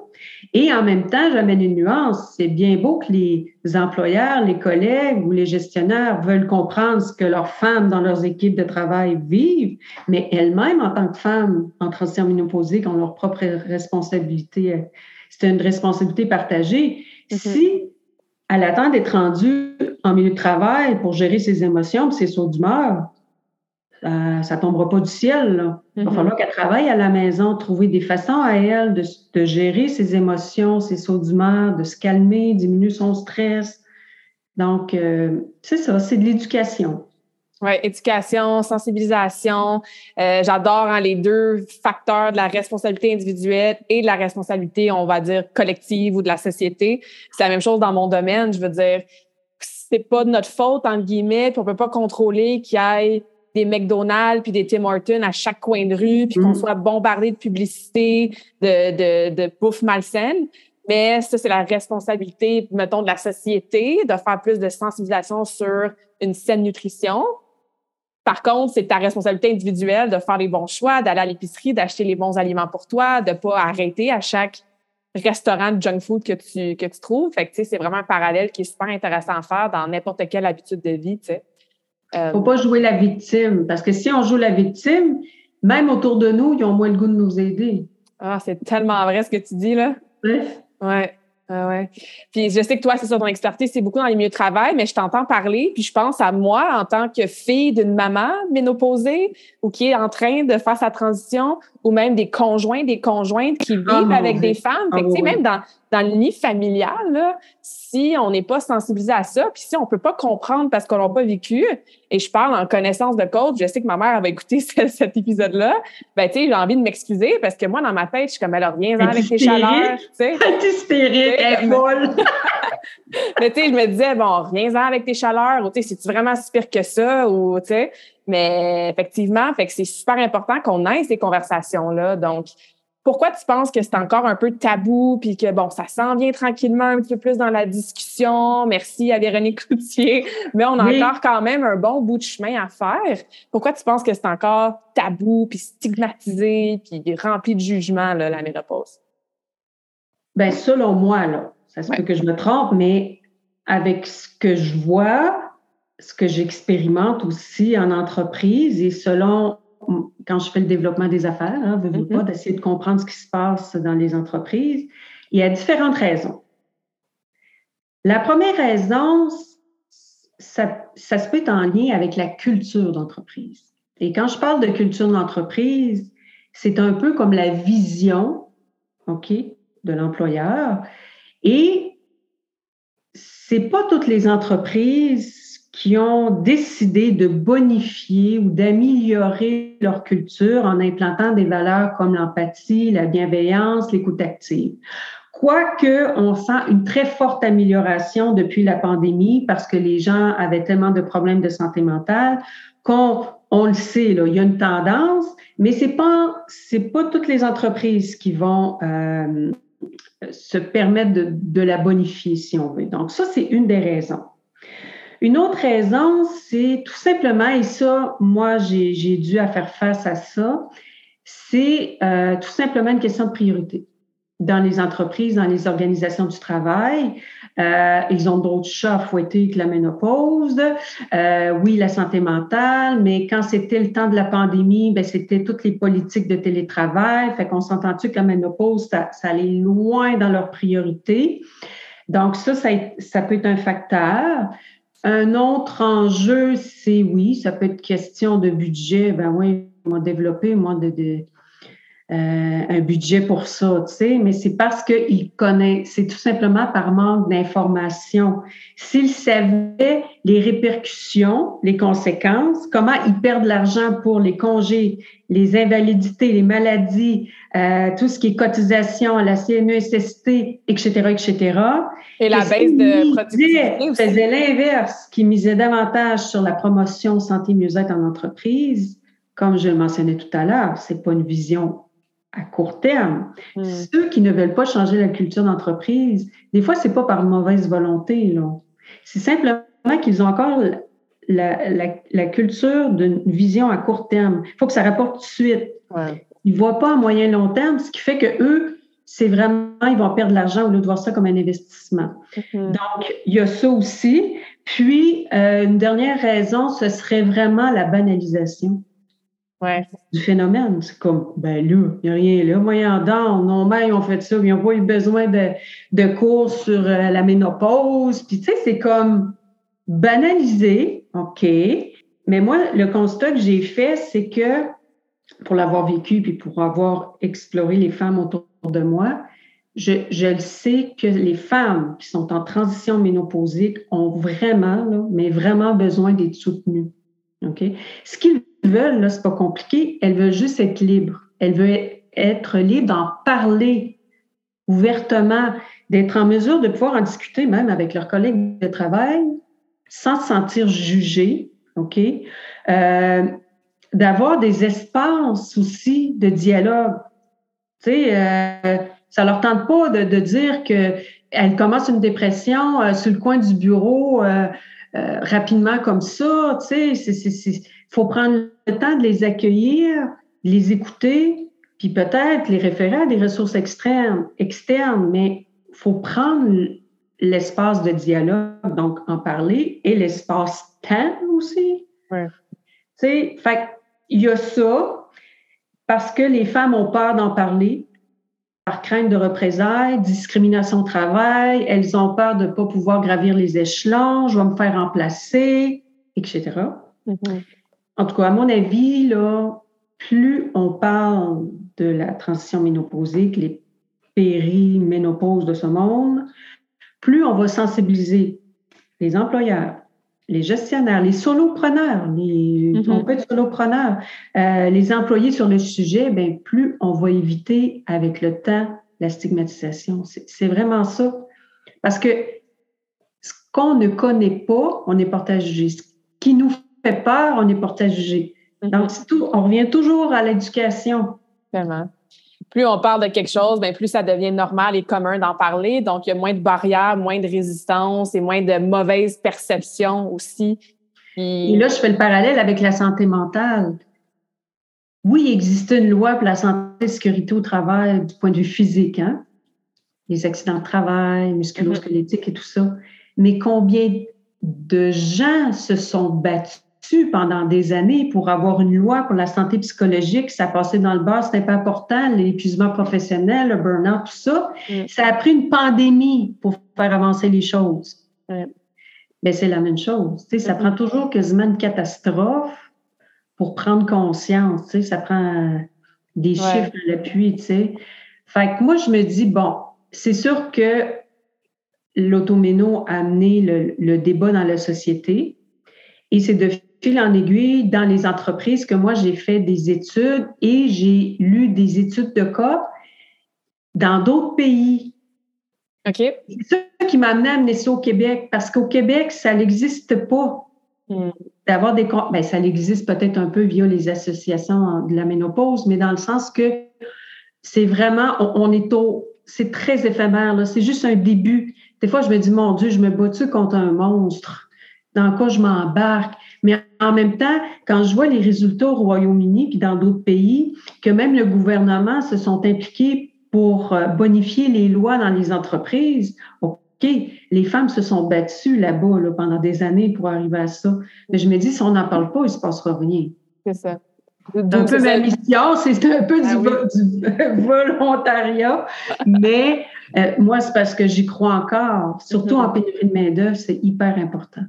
Et en même temps, j'amène une nuance. C'est bien beau que les employeurs, les collègues ou les gestionnaires veulent comprendre ce que leurs femmes dans leurs équipes de travail vivent, mais elles-mêmes, en tant que femmes en transition ménopausée, ont leur propre responsabilité. C'est une responsabilité partagée. Mm-hmm. Si elle attend d'être rendue en milieu de travail pour gérer ses émotions et ses sauts d'humeur, ça, ne tombera pas du ciel. Il va mm-hmm. falloir qu'elle travaille à la maison, trouver des façons à elle de, gérer ses émotions, ses sauts d'humeur, de se calmer, diminuer son stress. Donc, euh, c'est ça, c'est de l'éducation. Oui, éducation, sensibilisation. Euh, j'adore hein, les deux facteurs de la responsabilité individuelle et de la responsabilité, on va dire, collective ou de la société. C'est la même chose dans mon domaine. Je veux dire, c'est pas de notre faute, entre guillemets, puis on peut pas contrôler qu'il y ait des McDonald's puis des Tim Hortons à chaque coin de rue, puis qu'on mm. soit bombardé de publicité, de, de, de bouffe malsaine. Mais ça, c'est la responsabilité, mettons, de la société de faire plus de sensibilisation sur une saine nutrition. Par contre, c'est ta responsabilité individuelle de faire les bons choix, d'aller à l'épicerie, d'acheter les bons aliments pour toi, de pas arrêter à chaque restaurant de junk food que tu, que tu trouves. Fait que, c'est vraiment un parallèle qui est super intéressant à faire dans n'importe quelle habitude de vie, tu sais. Euh, Faut pas jouer la victime, parce que si on joue la victime, même autour de nous, ils ont moins le goût de nous aider. Ah, c'est tellement vrai ce que tu dis, là. Oui. Ouais. ouais. Puis je sais que toi, c'est ça ton expertise, c'est beaucoup dans les milieux de travail, mais je t'entends parler, puis je pense à moi en tant que fille d'une maman ménopausée ou qui est en train de faire sa transition, ou même des conjoints, des conjointes qui ah, vivent avec des femmes. Fait que, ah, même dans, dans le nid familial, là, si on n'est pas sensibilisé à ça, puis si on peut pas comprendre parce qu'on l'a pas vécu, et je parle en connaissance de cause, je sais que ma mère avait écouté cet épisode-là, ben, j'ai envie de m'excuser parce que moi, dans ma tête, je suis comme, alors, viens avec tes chaleurs, tu sais. hystérique, elle est folle. mais tu sais, je me disais, bon, viens-en avec tes chaleurs, ou tu sais, c'est vraiment si pire que ça, ou tu sais. Mais effectivement, fait que c'est super important qu'on ait ces conversations-là. Donc, pourquoi tu penses que c'est encore un peu tabou, puis que bon, ça s'en vient tranquillement un petit peu plus dans la discussion? Merci à Véronique Coutier, mais on a encore quand même un bon bout de chemin à faire. Pourquoi tu penses que c'est encore tabou, puis stigmatisé, puis rempli de jugement, là, la ménopause? Ben selon moi, là, ça se peut que je me trompe, mais avec ce que je vois, ce que j'expérimente aussi en entreprise et selon quand je fais le développement des affaires, hein, veux, mm-hmm. pas, d'essayer de comprendre ce qui se passe dans les entreprises, il y a différentes raisons. La première raison, ça, ça se peut être en lien avec la culture d'entreprise. Et quand je parle de culture d'entreprise, c'est un peu comme la vision, OK, de l'employeur. Et c'est pas toutes les entreprises qui ont décidé de bonifier ou d'améliorer leur culture en implantant des valeurs comme l'empathie, la bienveillance, l'écoute active. Quoique, on sent une très forte amélioration depuis la pandémie parce que les gens avaient tellement de problèmes de santé mentale qu'on on le sait, là, il y a une tendance, mais c'est pas c'est pas toutes les entreprises qui vont euh, se permettre de, la bonifier, si on veut. Donc ça, c'est une des raisons. Une autre raison, c'est tout simplement, et ça, moi, j'ai dû faire face à ça, c'est euh, tout simplement une question de priorité. Dans les entreprises, dans les organisations du travail, euh, ils ont d'autres chats à fouetter que la ménopause. Euh, oui, la santé mentale, mais quand c'était le temps de la pandémie, ben, c'était toutes les politiques de télétravail. Fait qu'on s'entend-tu que la ménopause, ça, ça allait loin dans leurs priorités? Donc ça, ça, peut être un facteur. Un autre enjeu, c'est oui, ça peut être question de budget. Ben oui, va développer, moi, de, de un budget pour ça, tu sais, mais c'est parce qu'il connaît, c'est tout simplement par manque d'information. S'il savait les répercussions, les conséquences, comment ils perdent l'argent pour les congés, les invalidités, les maladies, euh, tout ce qui est cotisation à la CNESST, etc., etc. Et la baisse de productivité aussi. faisait l'inverse, qui misait davantage sur la promotion santé mieux-être en entreprise. Comme je le mentionnais tout à l'heure, c'est pas une vision à court terme. Hmm. Ceux qui ne veulent pas changer la culture d'entreprise, des fois, c'est pas par mauvaise volonté. C'est simplement qu'ils ont encore la, la, la culture d'une vision à court terme. Il faut que ça rapporte tout de suite. Ils ne voient pas à moyen long terme, ce qui fait que eux, c'est vraiment, ils vont perdre de l'argent au lieu de voir ça comme un investissement. Hmm. Donc, il y a ça aussi. Puis, euh, une dernière raison, ce serait vraiment la banalisation du phénomène. C'est comme, ben là, il n'y a rien là. Moyen d'an, non, mais ils ont fait ça, ils n'ont pas eu besoin de, de cours sur euh, la ménopause. Puis, tu sais, c'est comme banalisé, OK. Mais moi, le constat que j'ai fait, c'est que pour l'avoir vécu puis pour avoir exploré les femmes autour de moi, je, je le sais que les femmes qui sont en transition ménopausique ont vraiment, mais vraiment besoin d'être soutenues. OK? Ce qu'ils veulent, là, c'est pas compliqué, elles veulent juste être libres. Elles veulent être libres d'en parler ouvertement, d'être en mesure de pouvoir en discuter même avec leurs collègues de travail sans se sentir jugées, OK? Euh, d'avoir des espaces aussi de dialogue. Tu sais, euh, ça leur tente pas de, de dire qu'elles commencent une dépression euh, sur le coin du bureau euh, rapidement comme ça. Tu sais, il faut prendre le temps de les accueillir, les écouter, puis peut-être les référer à des ressources externes, externes mais il faut prendre l'espace de dialogue, donc en parler, et l'espace temps aussi. Ouais. Tu sais, fait il y a ça, parce que les femmes ont peur d'en parler, par crainte de représailles, discrimination au travail, elles ont peur de ne pas pouvoir gravir les échelons, je vais me faire remplacer, etc. Mm-hmm. En tout cas, à mon avis, là, plus on parle de la transition ménopausique, les périménopause de ce monde, plus on va sensibiliser les employeurs, les gestionnaires, les solopreneurs, les, on peut être solopreneur, euh, les employés sur le sujet, ben plus on va éviter avec le temps la stigmatisation. C'est vraiment ça. Parce que ce qu'on ne connaît pas, on est porté à juger. Ce qui nous fait peur, on est porté à juger. Donc, tout, on revient toujours à l'éducation. Vraiment plus on parle de quelque chose, bien, plus ça devient normal et commun d'en parler. Donc, il y a moins de barrières, moins de résistance et moins de mauvaises perceptions aussi. Et là, je fais le parallèle avec la santé mentale. Oui, il existe une loi pour la santé et sécurité au travail du point de vue physique, hein? les accidents de travail, musculo-squelettiques et tout ça. Mais combien de gens se sont battus pendant des années pour avoir une loi pour la santé psychologique. Ça passait dans le bas, c'était pas important, l'épuisement professionnel, le burn-out, tout ça. Mm. Ça a pris une pandémie pour faire avancer les choses. Mais c'est la même chose. Ça mm-hmm. prend toujours quasiment une catastrophe pour prendre conscience. Ça prend des chiffres à l'appui. Fait que moi, je me dis, bon, c'est sûr que l'automéno a amené le, le débat dans la société. Et c'est de fil en aiguille dans les entreprises que moi, j'ai fait des études et j'ai lu des études de cas dans d'autres pays. OK. C'est ça qui m'a amené à amener ça au Québec, parce qu'au Québec, ça n'existe pas. Hmm. D'avoir des ben, ça existe peut-être un peu via les associations de la ménopause, mais dans le sens que c'est vraiment, on, est au, c'est très éphémère, là. C'est juste un début. Des fois, je me dis, mon Dieu, je me bats-tu contre un monstre? Dans quoi je m'embarque? Mais en même temps, quand je vois les résultats au Royaume-Uni puis dans d'autres pays, que même le gouvernement se sont impliqués pour euh, bonifier les lois dans les entreprises, OK, les femmes se sont battues là-bas là, pendant des années pour arriver à ça. Mais je me dis, si on n'en parle pas, il ne se passera rien. C'est ça. Donc, un peu ma mission, c'est un peu du, ah volontariat, mais euh, moi, c'est parce que j'y crois encore, surtout en pénurie de main-d'œuvre, c'est hyper important.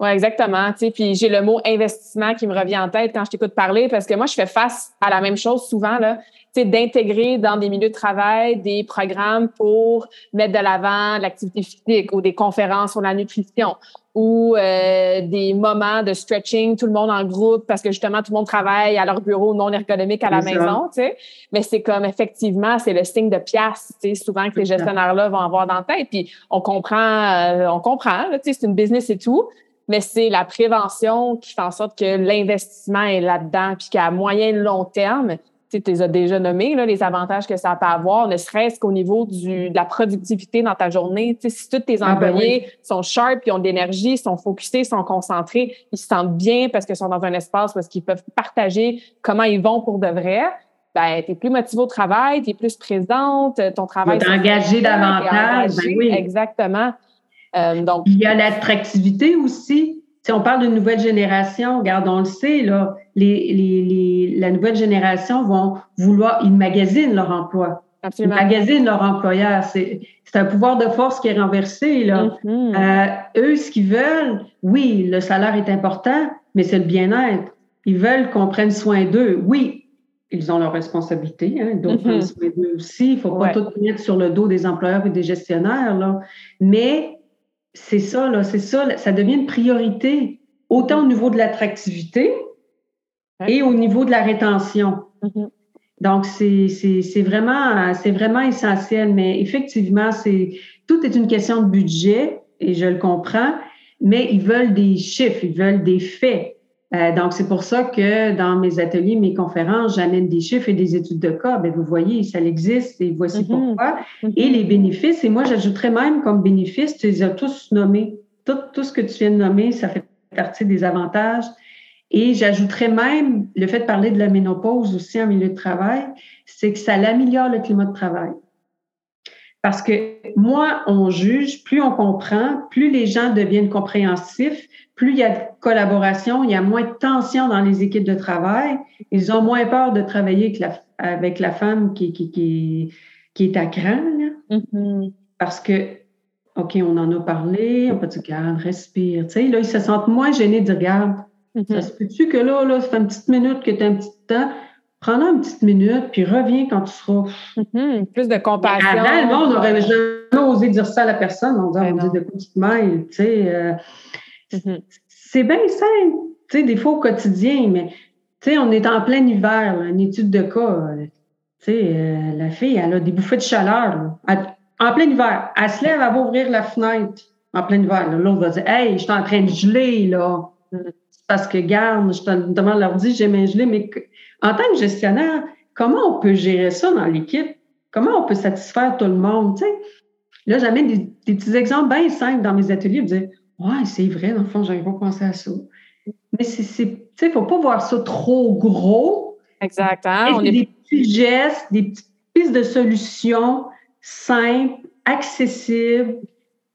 Oui, exactement. Tu sais, puis j'ai le mot investissement qui me revient en tête quand je t'écoute parler parce que moi, je fais face à la même chose souvent, là, tu sais, d'intégrer dans des milieux de travail des programmes pour mettre de l'avant l'activité physique ou des conférences sur la nutrition ou euh, des moments de stretching, tout le monde en groupe parce que justement, tout le monde travaille à leur bureau non ergonomique à la maison, tu sais. Mais c'est comme, effectivement, c'est le signe de pièce, tu sais, souvent que les gestionnaires-là vont avoir dans la tête. Puis on comprend, euh, on comprend, tu sais, c'est une business et tout mais c'est la prévention qui fait en sorte que l'investissement est là-dedans, puis qu'à moyen et long terme, tu les as déjà nommés, là, les avantages que ça peut avoir, ne serait-ce qu'au niveau du, de la productivité dans ta journée. Tu sais, si tous tes ah, ben employés sont sharp, ils ont de l'énergie, sont focusés, sont concentrés, ils se sentent bien parce qu'ils sont dans un espace où ils peuvent partager comment ils vont pour de vrai, ben, tu es plus motivé au travail, tu es plus présente, ton travail... Tu engagé davantage, ben oui. Exactement. Euh, donc, Il y a l'attractivité aussi. Si on parle d'une nouvelle génération, regarde, on le sait, là, les, les, la nouvelle génération vont vouloir, ils magasinent leur emploi. Absolument. Ils magasinent leur employeur. C'est un pouvoir de force qui est renversé. Là. Mm-hmm. Euh, eux, ce qu'ils veulent, oui, le salaire est important, mais c'est le bien-être. Ils veulent qu'on prenne soin d'eux. Oui, ils ont leurs responsabilités, hein, d'autres mm-hmm. soin d'eux aussi. Il ne faut pas tout mettre sur le dos des employeurs et des gestionnaires. Là. Mais c'est ça, là, c'est ça, ça devient une priorité, autant au niveau de l'attractivité et au niveau de la rétention. Mm-hmm. Donc, c'est vraiment, vraiment essentiel, mais effectivement, c'est tout est une question de budget, et je le comprends, mais ils veulent des chiffres, ils veulent des faits. Euh, donc, c'est pour ça que dans mes ateliers, mes conférences, j'amène des chiffres et des études de cas. Bien, vous voyez, ça existe et voici mm-hmm. pourquoi. Mm-hmm. Et les bénéfices, et moi, j'ajouterais même comme bénéfices, tu les as tous nommés. Tout, tout ce que tu viens de nommer, ça fait partie des avantages. Et j'ajouterais même le fait de parler de la ménopause aussi en milieu de travail, c'est que ça améliore le climat de travail. Parce que moins on juge, plus on comprend, plus les gens deviennent compréhensifs, plus il y a de collaboration, il y a moins de tension dans les équipes de travail. Ils ont moins peur de travailler avec la, avec la femme qui, qui, qui, qui est à cran. Mm-hmm. Parce que, OK, on en a parlé, on peut dire, regarde, respire. Tu sais, là, ils se sentent moins gênés de dire, regarde, mm-hmm. ça se peut-tu que là, là, ça fait une petite minute que tu as un petit temps, prends une petite minute, puis reviens quand tu seras. Mm-hmm. plus de compassion. Avant, le monde n'aurait jamais osé dire ça à la personne. On dit, ben on dit de quoi tu te tu sais. Euh. C'est bien simple, tu sais, des fois au quotidien, mais tu sais, on est en plein hiver, une étude de cas. Tu sais, euh, la fille, elle a des bouffées de chaleur. en plein hiver, elle se lève, elle va ouvrir la fenêtre en plein hiver. L'autre va dire Hey, je suis en train de geler, là. Parce que, garde, je demande leur dire, j'ai main gelée, mais en tant que gestionnaire, comment on peut gérer ça dans l'équipe? Comment on peut satisfaire tout le monde? Là, j'amène des, petits exemples bien simples dans mes ateliers. Je dis, ouais, c'est vrai, dans le fond, j'avais pas pensé à ça. Mais c'est, il ne faut pas voir ça trop gros. Exactement. Hein, des petits gestes, des petites pistes de solutions simples, accessibles,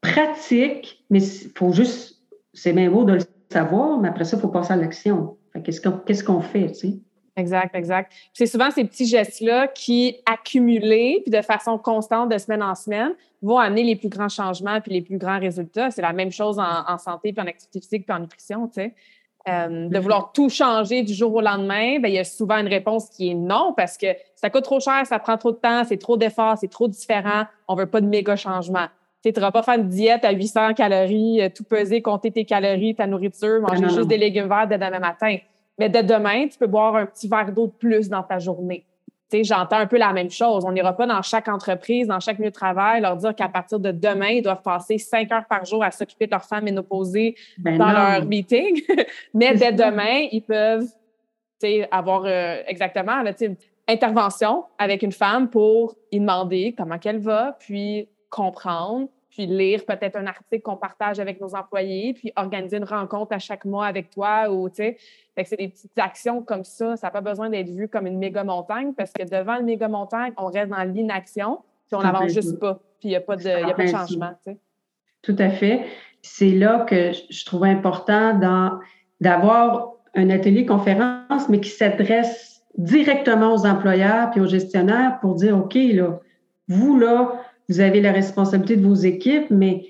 pratiques, mais il faut juste, c'est bien beau de le savoir, mais après ça, il faut passer à l'action. Qu'est-ce qu'on fait, tu sais? Exact, exact. C'est souvent ces petits gestes-là qui, accumulés, puis de façon constante, de semaine en semaine, vont amener les plus grands changements puis les plus grands résultats. C'est la même chose en, santé, puis en activité physique, puis en nutrition, tu sais. Euh, de mm-hmm. vouloir tout changer du jour au lendemain, bien, il y a souvent une réponse qui est non parce que ça coûte trop cher, ça prend trop de temps, c'est trop d'efforts, c'est trop différent, on veut pas de méga changement. Tu ne vas pas faire une diète à 800 calories, euh, tout peser, compter tes calories, ta nourriture, manger juste des légumes verts dès demain matin. Mais dès demain, tu peux boire un petit verre d'eau de plus dans ta journée. J'entends un peu la même chose. On n'ira pas dans chaque entreprise, dans chaque milieu de travail, leur dire qu'à partir de demain, ils doivent passer cinq heures par jour à s'occuper de leur femme ménopausée ben dans leur meeting. Mais dès demain, ils peuvent avoir euh, exactement une intervention avec une femme pour y demander comment elle va, puis comprendre, puis lire peut-être un article qu'on partage avec nos employés, puis organiser une rencontre à chaque mois avec toi ou, tu sais, c'est des petites actions comme ça. Ça n'a pas besoin d'être vu comme une méga montagne parce que devant une méga montagne, on reste dans l'inaction, puis on n'avance juste pas, puis il n'y a, pas de, y a pas de changement, tu sais. Tout à fait. C'est là que je trouve important d'avoir un atelier conférence, mais qui s'adresse directement aux employeurs puis aux gestionnaires pour dire, OK, là, vous, là, vous avez la responsabilité de vos équipes, mais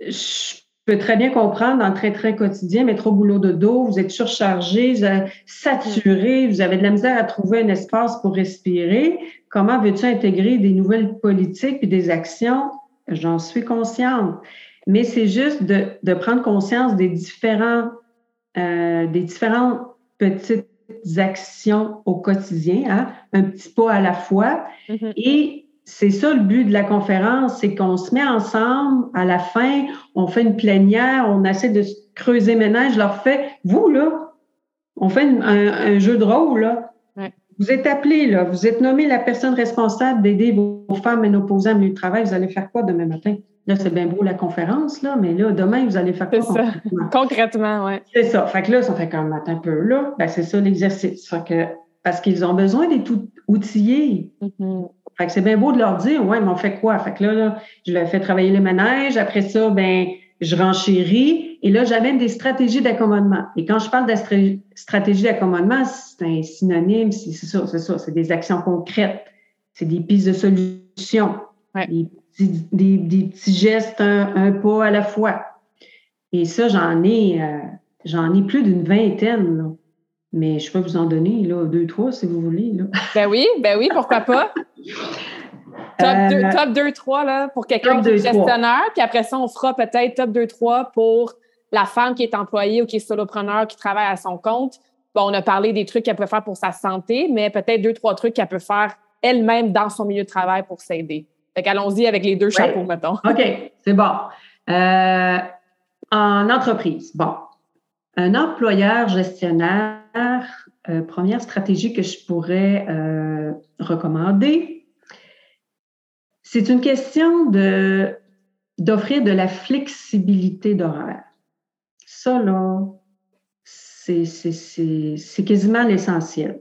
je peux très bien comprendre dans le très, très quotidien, mais trop boulot de dos, vous êtes surchargé, vous êtes saturé, vous avez de la misère à trouver un espace pour respirer. Comment veux-tu intégrer des nouvelles politiques et des actions? J'en suis consciente. Mais c'est juste de, de, prendre conscience des différents, euh, des différentes petites actions au quotidien, hein? un petit pas à la fois, mm-hmm. et c'est ça le but de la conférence, c'est qu'on se met ensemble à la fin, on fait une plénière, on essaie de creuser ménage, je leur fais, vous là, on fait un, jeu de rôle là. Vous êtes appelé là, vous êtes nommé la personne responsable d'aider vos femmes ménopausées à milieu de travail. Vous allez faire quoi demain matin? Là, c'est bien beau la conférence, là, mais là, demain, vous allez faire quoi? Concrètement, concrètement oui. C'est ça. Fait que là, ça fait comme un peu là, ben, c'est ça l'exercice. Fait que, parce qu'ils ont besoin d'être outillés. Mm-hmm. Fait que c'est bien beau de leur dire, ouais, mais on fait quoi? Fait que là, je leur fais travailler le ménage. Après ça, ben, je renchéris. Et là, j'amène des stratégies d'accommodement. Et quand je parle de stratégie d'accommodement, c'est un synonyme, c'est ça, c'est ça, c'est des actions concrètes. C'est des pistes de solutions. Des, petits, gestes, un, pas à la fois. Et ça, j'en ai, euh, j'en ai plus d'une vingtaine. Là. Mais je peux vous en donner là, deux, trois si vous voulez. Là. Ben oui, ben oui, pourquoi pas? top, 2, 3 là, pour quelqu'un qui est gestionnaire. Puis après ça, on fera peut-être top 2, 3 pour la femme qui est employée ou qui est solopreneur, qui travaille à son compte. Bon, on a parlé des trucs qu'elle peut faire pour sa santé, mais peut-être deux, trois trucs qu'elle peut faire elle-même dans son milieu de travail pour s'aider. Fait qu'allons-y avec les deux chapeaux, mettons. OK, c'est bon. Euh, en entreprise, bon, un employeur gestionnaire euh, première stratégie que je pourrais euh, recommander, c'est une question de, d'offrir de la flexibilité d'horaire. Ça, là, c'est, c'est, quasiment l'essentiel.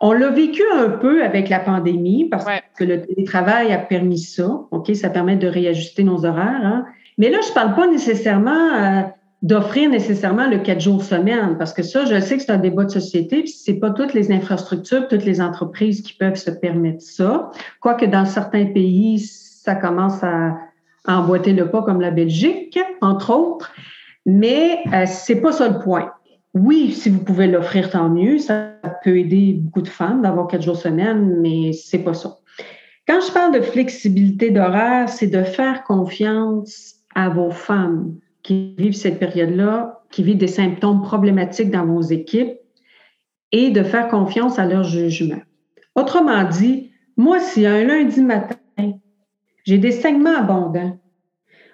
On l'a vécu un peu avec la pandémie parce que le télétravail a permis ça. OK, ça permet de réajuster nos horaires. Hein. Mais là, je ne parle pas nécessairement euh, d'offrir nécessairement le quatre jours semaine, parce que ça, je sais que c'est un débat de société, puis c'est pas toutes les infrastructures, toutes les entreprises qui peuvent se permettre ça. Quoique dans certains pays, ça commence à, emboîter le pas, comme la Belgique, entre autres. Mais euh, c'est pas ça le point. oui, si vous pouvez l'offrir, tant mieux. Ça peut aider beaucoup de femmes d'avoir quatre jours semaine, mais c'est pas ça. Quand je parle de flexibilité d'horaire, c'est de faire confiance à vos femmes qui vivent cette période-là, qui vivent des symptômes problématiques dans vos équipes et de faire confiance à leur jugement. Autrement dit, moi, si un lundi matin, j'ai des saignements abondants,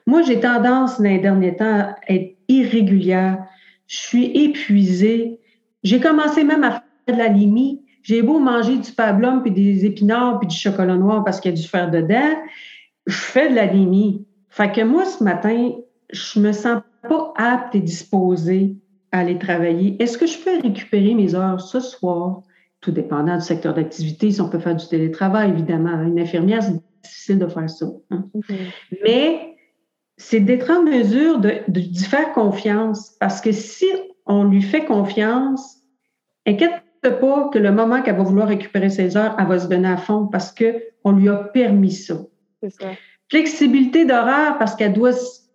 moi, j'ai tendance dans les derniers temps à être irrégulière, je suis épuisée. J'ai commencé même à faire de la limite. J'ai beau manger du pablum, puis des épinards, puis du chocolat noir parce qu'il y a du fer dedans. Je fais de la limite. Fait que moi, ce matin, je me sens pas apte et disposée à aller travailler. Est-ce que je peux récupérer mes heures ce soir? Tout dépendant du secteur d'activité. Si on peut faire du télétravail, évidemment. Une infirmière, c'est difficile de faire ça. Hein. Mais c'est d'être en mesure de, de, faire confiance. Parce que si on lui fait confiance, inquiète pas que le moment qu'elle va vouloir récupérer ses heures, elle va se donner à fond parce qu'on lui a permis ça. ça. Flexibilité d'horaire parce qu'elle doit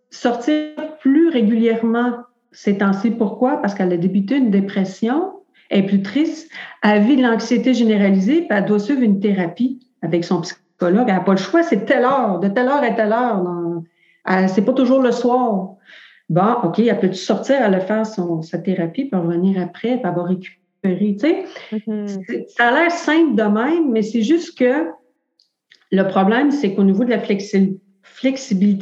sortir plus régulièrement ces temps-ci. Pourquoi? Parce qu'elle a débuté une dépression, elle est plus triste, elle vit de l'anxiété généralisée, puis elle doit suivre une thérapie avec son psychologue. Elle n'a pas le choix, c'est telle heure, de telle heure à telle heure. C'est pas toujours le soir. Bon, OK, elle peut sortir, elle faire son, sa thérapie, puis revenir après, puis avoir récupéré. Tu sais, mm-hmm. ça a l'air simple de même, mais c'est juste que le problème, c'est qu'au niveau de la flexibilité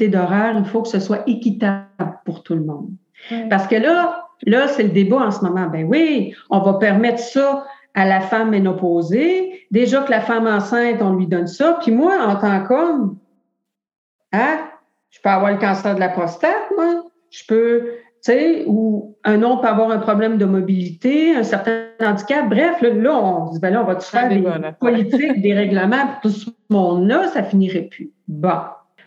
d'horaire, il faut que ce soit équitable pour tout le monde. Parce que là, là, c'est le débat en ce moment. Ben oui, on va permettre ça à la femme ménopausée. Déjà que la femme enceinte, on lui donne ça. Puis moi, en tant qu'homme, hein, je peux avoir le cancer de la prostate, moi. Je peux, tu sais, ou un homme peut avoir un problème de mobilité, un certain handicap. Bref, là, on se dit, ben là, on va tout faire des politiques, des règlements pour tout ce monde-là, ça finirait plus. Bon.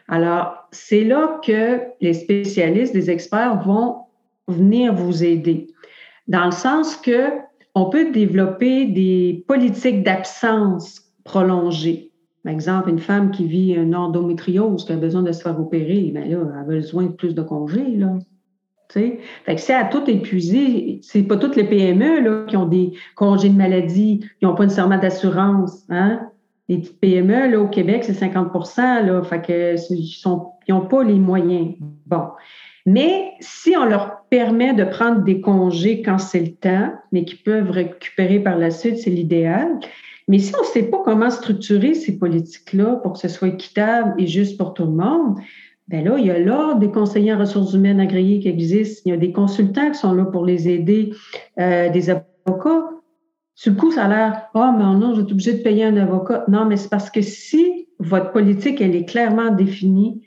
Alors, c'est là que les spécialistes, les experts vont venir vous aider. Dans le sens que on peut développer des politiques d'absence prolongées. Par exemple, une femme qui vit une endométriose, qui a besoin de se faire opérer, bien là, elle a besoin de plus de congés, là. Fait que elle a tout épuisé, c'est pas toutes les PME là, qui ont des congés de maladie, qui n'ont pas nécessairement d'assurance. Hein? Les petites PME là, au Québec, c'est 50 là, fait que ils n'ont pas les moyens. Bon. Mais si on leur permet de prendre des congés quand c'est le temps, mais qu'ils peuvent récupérer par la suite, c'est l'idéal. Mais si on ne sait pas comment structurer ces politiques-là pour que ce soit équitable et juste pour tout le monde, ben là, il y a l'ordre des conseillers en ressources humaines agréés qui existent. Il y a des consultants qui sont là pour les aider, euh, des avocats. Du coup, ça a l'air, oh, mais non, je suis obligé de payer un avocat. Non, mais c'est parce que si votre politique, elle est clairement définie,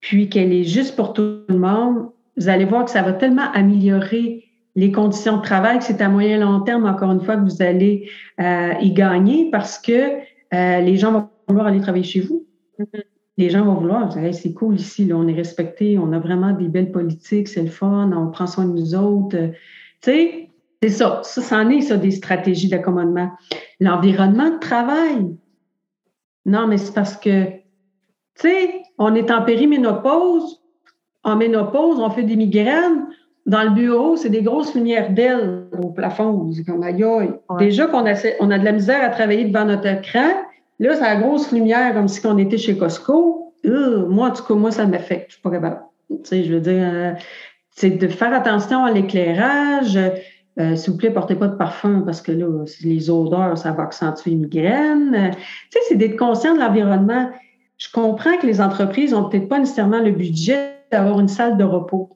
puis qu'elle est juste pour tout le monde, vous allez voir que ça va tellement améliorer les conditions de travail, c'est à moyen long terme, encore une fois, que vous allez euh, y gagner parce que euh, les gens vont vouloir aller travailler chez vous. Mm-hmm. Les gens vont vouloir, c'est cool ici, là, on est respecté, on a vraiment des belles politiques, c'est le fun, on prend soin de nous autres. tu sais, c'est ça. Ça, c'en est, ça, des stratégies d'accommodement. L'environnement de travail. Non, mais c'est parce que, tu sais, on est en périménopause. En ménopause, on fait des migraines dans le bureau, c'est des grosses lumières d'ailes au plafond. C'est comme aïe Déjà qu'on a, on a de la misère à travailler devant notre écran. Là, c'est la grosse lumière comme si on était chez Costco. Euh, moi, en tout cas, moi, ça m'affecte. Je suis pas capable. Tu sais, je veux dire, euh, c'est de faire attention à l'éclairage. Euh, s'il vous plaît, portez pas de parfum parce que là, les odeurs, ça va accentuer une migraine. tu sais, c'est d'être conscient de l'environnement. Je comprends que les entreprises ont peut-être pas nécessairement le budget d'avoir une salle de repos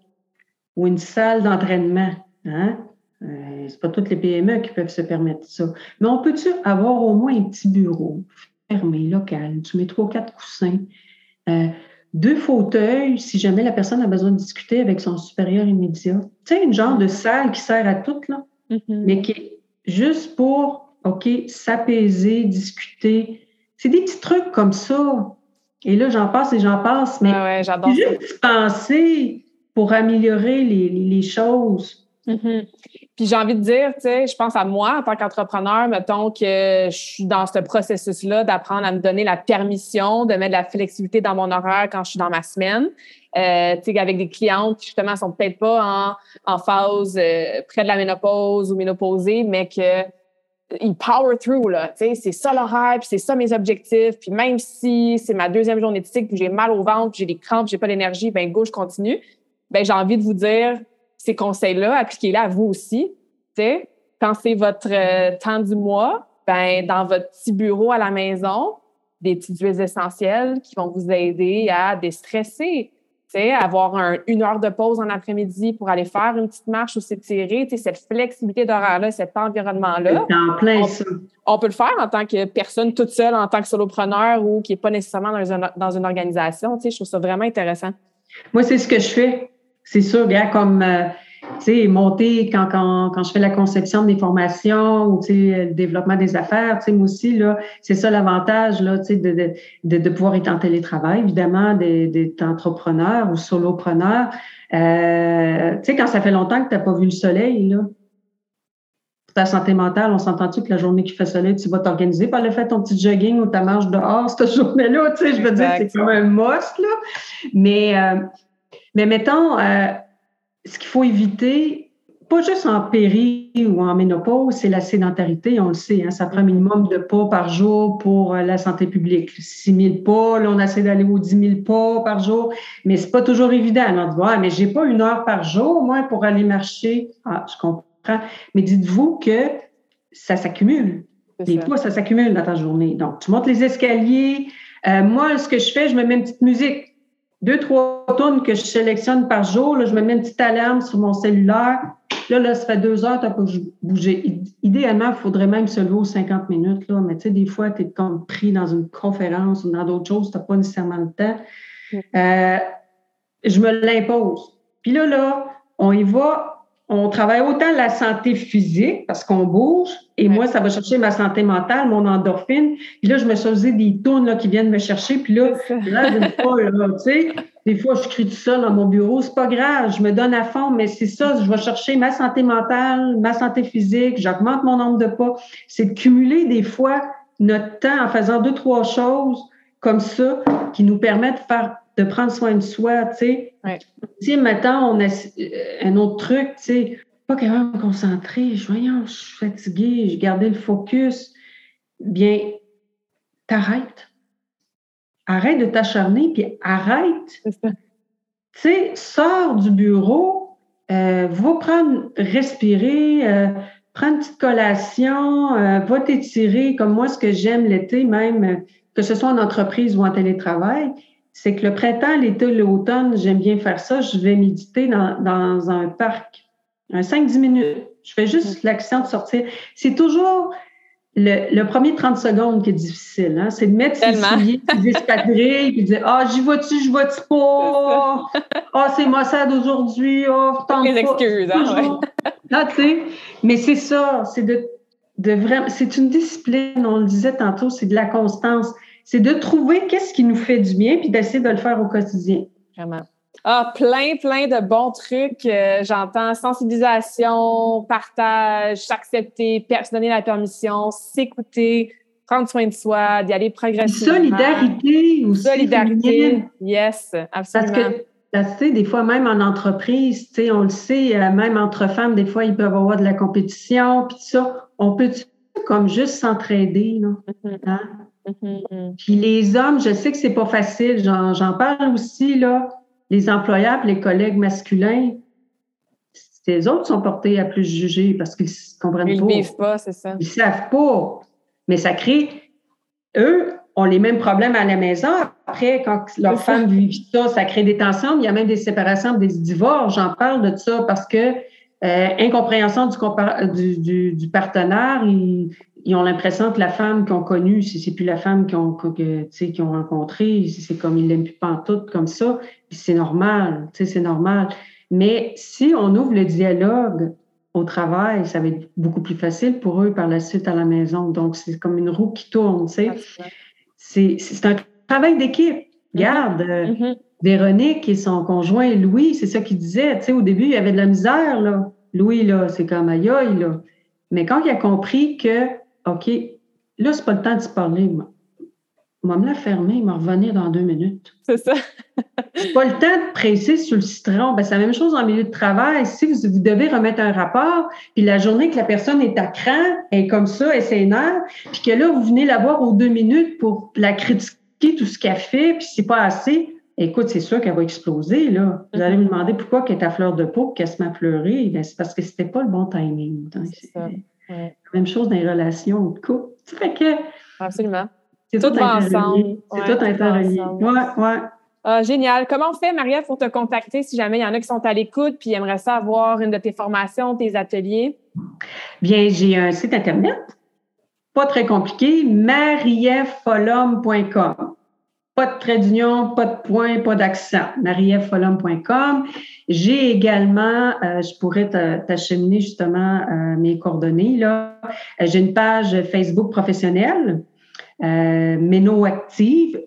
ou une salle d'entraînement. Hein? Euh, c'est pas toutes les PME qui peuvent se permettre ça. Mais on peut-tu avoir au moins un petit bureau fermé, local? Tu mets trois, quatre coussins, euh, deux fauteuils, si jamais la personne a besoin de discuter avec son supérieur immédiat. Tu sais, une genre de salle qui sert à tout, là, mm-hmm. mais qui est juste pour, OK, s'apaiser, discuter. C'est des petits trucs comme ça. Et là, j'en passe et j'en passe, mais ouais, ouais, juste penser pour améliorer les, les choses. Mm-hmm. Puis j'ai envie de dire, tu sais, je pense à moi en tant qu'entrepreneur, mettons que je suis dans ce processus-là d'apprendre à me donner la permission de mettre de la flexibilité dans mon horaire quand je suis dans ma semaine. euh, avec des clientes qui justement sont peut-être pas en, en phase euh, près de la ménopause ou ménopausée, mais que ils power through là, c'est ça l'horaire, puis c'est ça mes objectifs, puis même si c'est ma deuxième journée de cycle, puis j'ai mal au ventre, j'ai des crampes, j'ai pas d'énergie, ben go, je continue. Ben j'ai envie de vous dire ces conseils-là, appliquez-les à vous aussi. sais Quand c'est votre euh, temps du mois, ben dans votre petit bureau à la maison, des petites huiles essentielles qui vont vous aider à déstresser, avoir une heure de pause en après-midi pour aller faire une petite marche ou s'étirer, cette flexibilité d'horaire-là, cet environnement-là. En plein on, on, peut le faire en tant que personne toute seule, en tant que solopreneur ou qui n'est pas nécessairement dans une, organisation. Je trouve ça vraiment intéressant. Moi, c'est ce que je fais. C'est sûr, bien comme euh, tu sais, monter quand, quand, quand, je fais la conception des formations ou, tu sais, le développement des affaires, tu sais, moi aussi, là, c'est ça l'avantage, là, tu sais, de, de, de, pouvoir être en télétravail, évidemment, d'être entrepreneur ou solopreneur. Euh, tu sais, quand ça fait longtemps que tu n'as pas vu le soleil, là, pour ta santé mentale, on s'entend-tu que la journée qui fait soleil, tu vas t'organiser par le fait ton petit jogging ou ta marche dehors cette journée-là, tu sais, je veux dire, c'est comme un must, là. Mais, euh, mais mettons, euh, ce qu'il faut éviter, pas juste en péri ou en ménopause, c'est la sédentarité, on le sait. Hein, ça prend un minimum de pas par jour pour euh, la santé publique. 6 000 pas, là, on essaie d'aller aux 10 000 pas par jour, mais c'est pas toujours évident. On dit, ah, mais j'ai pas une heure par jour, moi, pour aller marcher. Ah, je comprends. Mais dites-vous que ça s'accumule. Des pas, ça s'accumule dans ta journée. Donc, tu montes les escaliers. Euh, moi, ce que je fais, je me mets une petite musique deux, trois tonnes que je sélectionne par jour. Là, je me mets une petite alarme sur mon cellulaire. Là, là ça fait deux heures, tu n'as pas bougé. Idéalement, il faudrait même se lever aux 50 minutes. Là, mais tu sais, des fois, tu es comme pris dans une conférence ou dans d'autres choses, tu n'as pas nécessairement le temps. Euh, je me l'impose. Puis là, là, on y va on travaille autant la santé physique parce qu'on bouge, et moi, ça va chercher ma santé mentale, mon endorphine. Puis là, je me faisais des tournes là, qui viennent me chercher. Puis là, là des fois, tu sais, des fois, je crie tout seul dans mon bureau. C'est pas grave, je me donne à fond, mais c'est ça, je vais chercher ma santé mentale, ma santé physique, j'augmente mon nombre de pas. C'est de cumuler des fois notre temps en faisant deux, trois choses comme ça qui nous permettent de faire de prendre soin de soi, tu sais. Ouais. Tu maintenant, on a euh, un autre truc, tu sais, pas capable de me concentrer, je, voyons, je suis fatiguée, je gardais le focus. Bien, t'arrêtes. Arrête de t'acharner, puis arrête. Tu sais, sors du bureau, euh, va prendre, respirer, euh, prends une petite collation, euh, va t'étirer, comme moi, ce que j'aime l'été, même, que ce soit en entreprise ou en télétravail, c'est que le printemps, l'été, l'automne, j'aime bien faire ça. Je vais méditer dans, dans un parc, un 5-10 minutes. Je fais juste mm. l'action de sortir. C'est toujours le, le, premier 30 secondes qui est difficile. Hein? C'est de mettre ses souliers, puis d'espadrer, puis de dire Ah, j'y vois-tu, je vois-tu pas? Ah, c'est maussade aujourd'hui. Oh, tant Les excuses, hein, ah, tu sais. Mais c'est ça, c'est de, de vraiment. C'est une discipline, on le disait tantôt, c'est de la constance c'est de trouver qu'est-ce qui nous fait du bien puis d'essayer de le faire au quotidien. Vraiment. Ah, plein, plein de bons trucs. Euh, j'entends sensibilisation, partage, s'accepter, se donner la permission, s'écouter, prendre soin de soi, d'y aller progressivement. Solidarité aussi. Solidarité, yes, absolument. Parce que, tu sais, des fois, même en entreprise, tu sais, on le sait, euh, même entre femmes, des fois, ils peuvent avoir de la compétition, puis ça. On peut comme juste s'entraider, non? Hein? Mm-hmm. Puis les hommes, je sais que c'est pas facile. J'en parle aussi, là. Les employeurs les collègues masculins, les autres sont portés à plus juger parce qu'ils comprennent pas. Ils ne vivent pas, c'est ça. Ils savent pas. Mais ça crée. Eux ont les mêmes problèmes à la maison. Après, quand leurs femmes vivent ça, ça crée des tensions. Il y a même des séparations, des divorces. J'en parle de ça parce que euh, incompréhension du, du, du, partenaire, ils, ils ont l'impression que la femme qu'ils ont connue, c'est plus la femme qu'ils ont, que, ont rencontrée, c'est comme ils l'aiment plus pantoute comme ça, c'est normal, c'est normal. Mais si on ouvre le dialogue au travail, ça va être beaucoup plus facile pour eux par la suite à la maison. Donc, c'est comme une roue qui tourne, tu sais. C'est un travail d'équipe. Mm-hmm. Regarde, euh, mm-hmm. Véronique et son conjoint Louis, c'est ça qu'il disait. Tu sais, au début, il y avait de la misère, là. Louis, là, c'est comme aïe, là. Mais quand il a compris que OK, là, c'est pas le temps de se parler. Moi, me la fermer, il va revenir dans deux minutes. C'est ça. pas le temps de presser sur le citron. Ben, c'est la même chose en milieu de travail. Si vous, vous, devez remettre un rapport, puis la journée que la personne est à cran, elle est comme ça, elle s'énerve, puis que là, vous venez la voir aux deux minutes pour la critiquer tout ce qu'elle fait, puis c'est pas assez, écoute, c'est sûr qu'elle va exploser, là. Vous allez me mm-hmm. demander pourquoi qu'elle est à fleur de peau, qu'elle se met à pleurer. Ben, c'est parce que c'était pas le bon timing. C'est la même chose dans les relations de couple. Fait que... Absolument. C'est tout, ensemble. C'est tout interrelié. Ouais, ouais. Ah, génial. Comment on fait, Maria, pour te contacter si jamais il y en a qui sont à l'écoute puis aimeraient savoir une de tes formations, tes ateliers? Bien, j'ai un site Internet, pas très compliqué, marieffolum.com. Pas de trait d'union, pas de point, pas d'accent. marieffolum.com. J'ai également, euh, je pourrais t'acheminer justement euh, mes coordonnées. là. J'ai une page Facebook professionnelle euh, Méno active,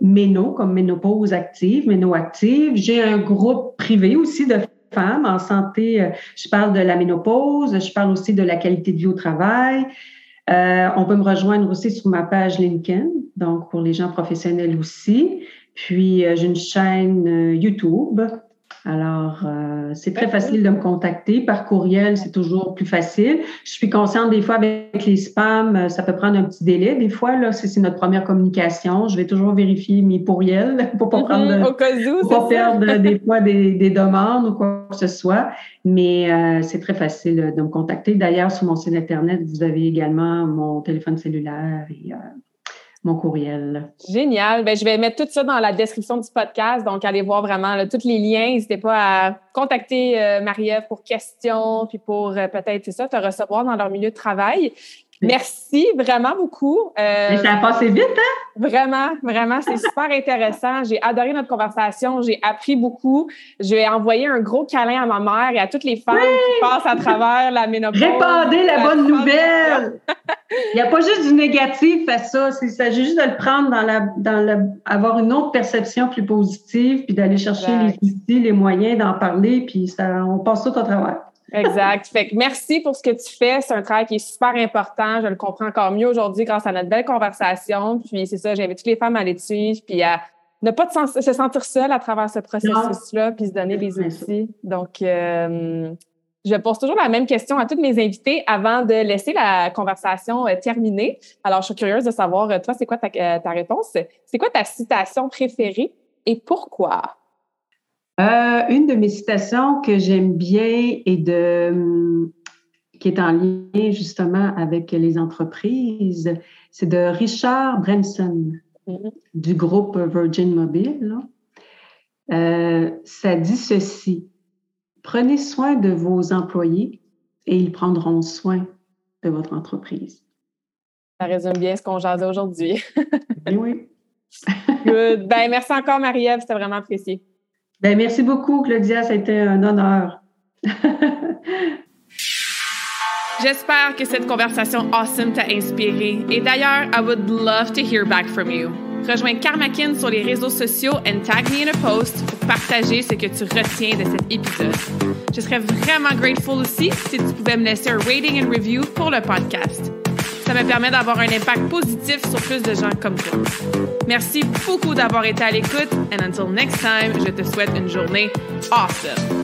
comme ménopause active, Méno active. J'ai un groupe privé aussi de femmes en santé. Euh, je parle de la ménopause, je parle aussi de la qualité de vie au travail. Euh, on peut me rejoindre aussi sur ma page LinkedIn, donc pour les gens professionnels aussi. Puis euh, j'ai une chaîne YouTube alors, euh, c'est très facile de me contacter. Par courriel, c'est toujours plus facile. Je suis consciente des fois avec les spams, euh, ça peut prendre un petit délai. Des fois, là, c'est notre première communication. Je vais toujours vérifier mes courriels pour pas prendre, mm-hmm. pas perdre des fois des, demandes ou quoi que ce soit. Mais euh, c'est très facile de me contacter. D'ailleurs, sur mon site internet, vous avez également mon téléphone cellulaire et mon courriel. Génial. Ben, je vais mettre tout ça dans la description du podcast. Donc, allez voir vraiment tous les liens. N'hésitez pas à contacter euh, Marie-Ève pour questions, puis pour euh, peut-être, ça, te recevoir dans leur milieu de travail. Merci vraiment beaucoup. Euh, ça a passé vite, hein? Vraiment, vraiment, c'est super intéressant. J'ai adoré notre conversation. J'ai appris beaucoup. Je vais envoyer un gros câlin à ma mère et à toutes les femmes qui passent à travers la ménopause. Répandez la bonne nouvelle. Il n'y a pas juste du négatif à ça. Il s'agit juste de le prendre dans la, dans avoir une autre perception plus positive, puis d'aller chercher les outils, les moyens d'en parler, puis ça, on passe tout au travers. Exact. Fait que merci pour ce que tu fais. C'est un travail qui est super important. Je le comprends encore mieux aujourd'hui grâce à notre belle conversation. Puis c'est ça, j'invite toutes les femmes à les suivre, puis à ne pas se sentir seule à travers ce processus-là, puis se donner des outils. Donc, euh, je pose toujours la même question à toutes mes invités avant de laisser la conversation euh, terminer. Alors, je suis curieuse de savoir, euh, toi, c'est quoi ta, ta réponse? C'est quoi ta citation préférée et pourquoi? Euh, une de mes citations que j'aime bien et de, hum, qui est en lien justement avec les entreprises, c'est de Richard Branson mm-hmm. du groupe Virgin Mobile. Euh, ça dit ceci Prenez soin de vos employés et ils prendront soin de votre entreprise. Ça résume bien ce qu'on jasait aujourd'hui. oui. Good. Ben, merci encore, Marie-Ève. C'était vraiment apprécié. Ben, merci beaucoup, Claudia. C'était un honneur. J'espère que cette conversation awesome t'a inspiré. Et d'ailleurs, I would love to hear back from you. Rejoins Karmakin sur les réseaux sociaux and tag me in a post pour partager ce que tu retiens de cet épisode. Je serais vraiment grateful aussi si tu pouvais me laisser un rating and review pour le podcast. Ça me permet d'avoir un impact positif sur plus de gens comme toi. Merci beaucoup d'avoir été à l'écoute. And until next time, je te souhaite une journée awesome.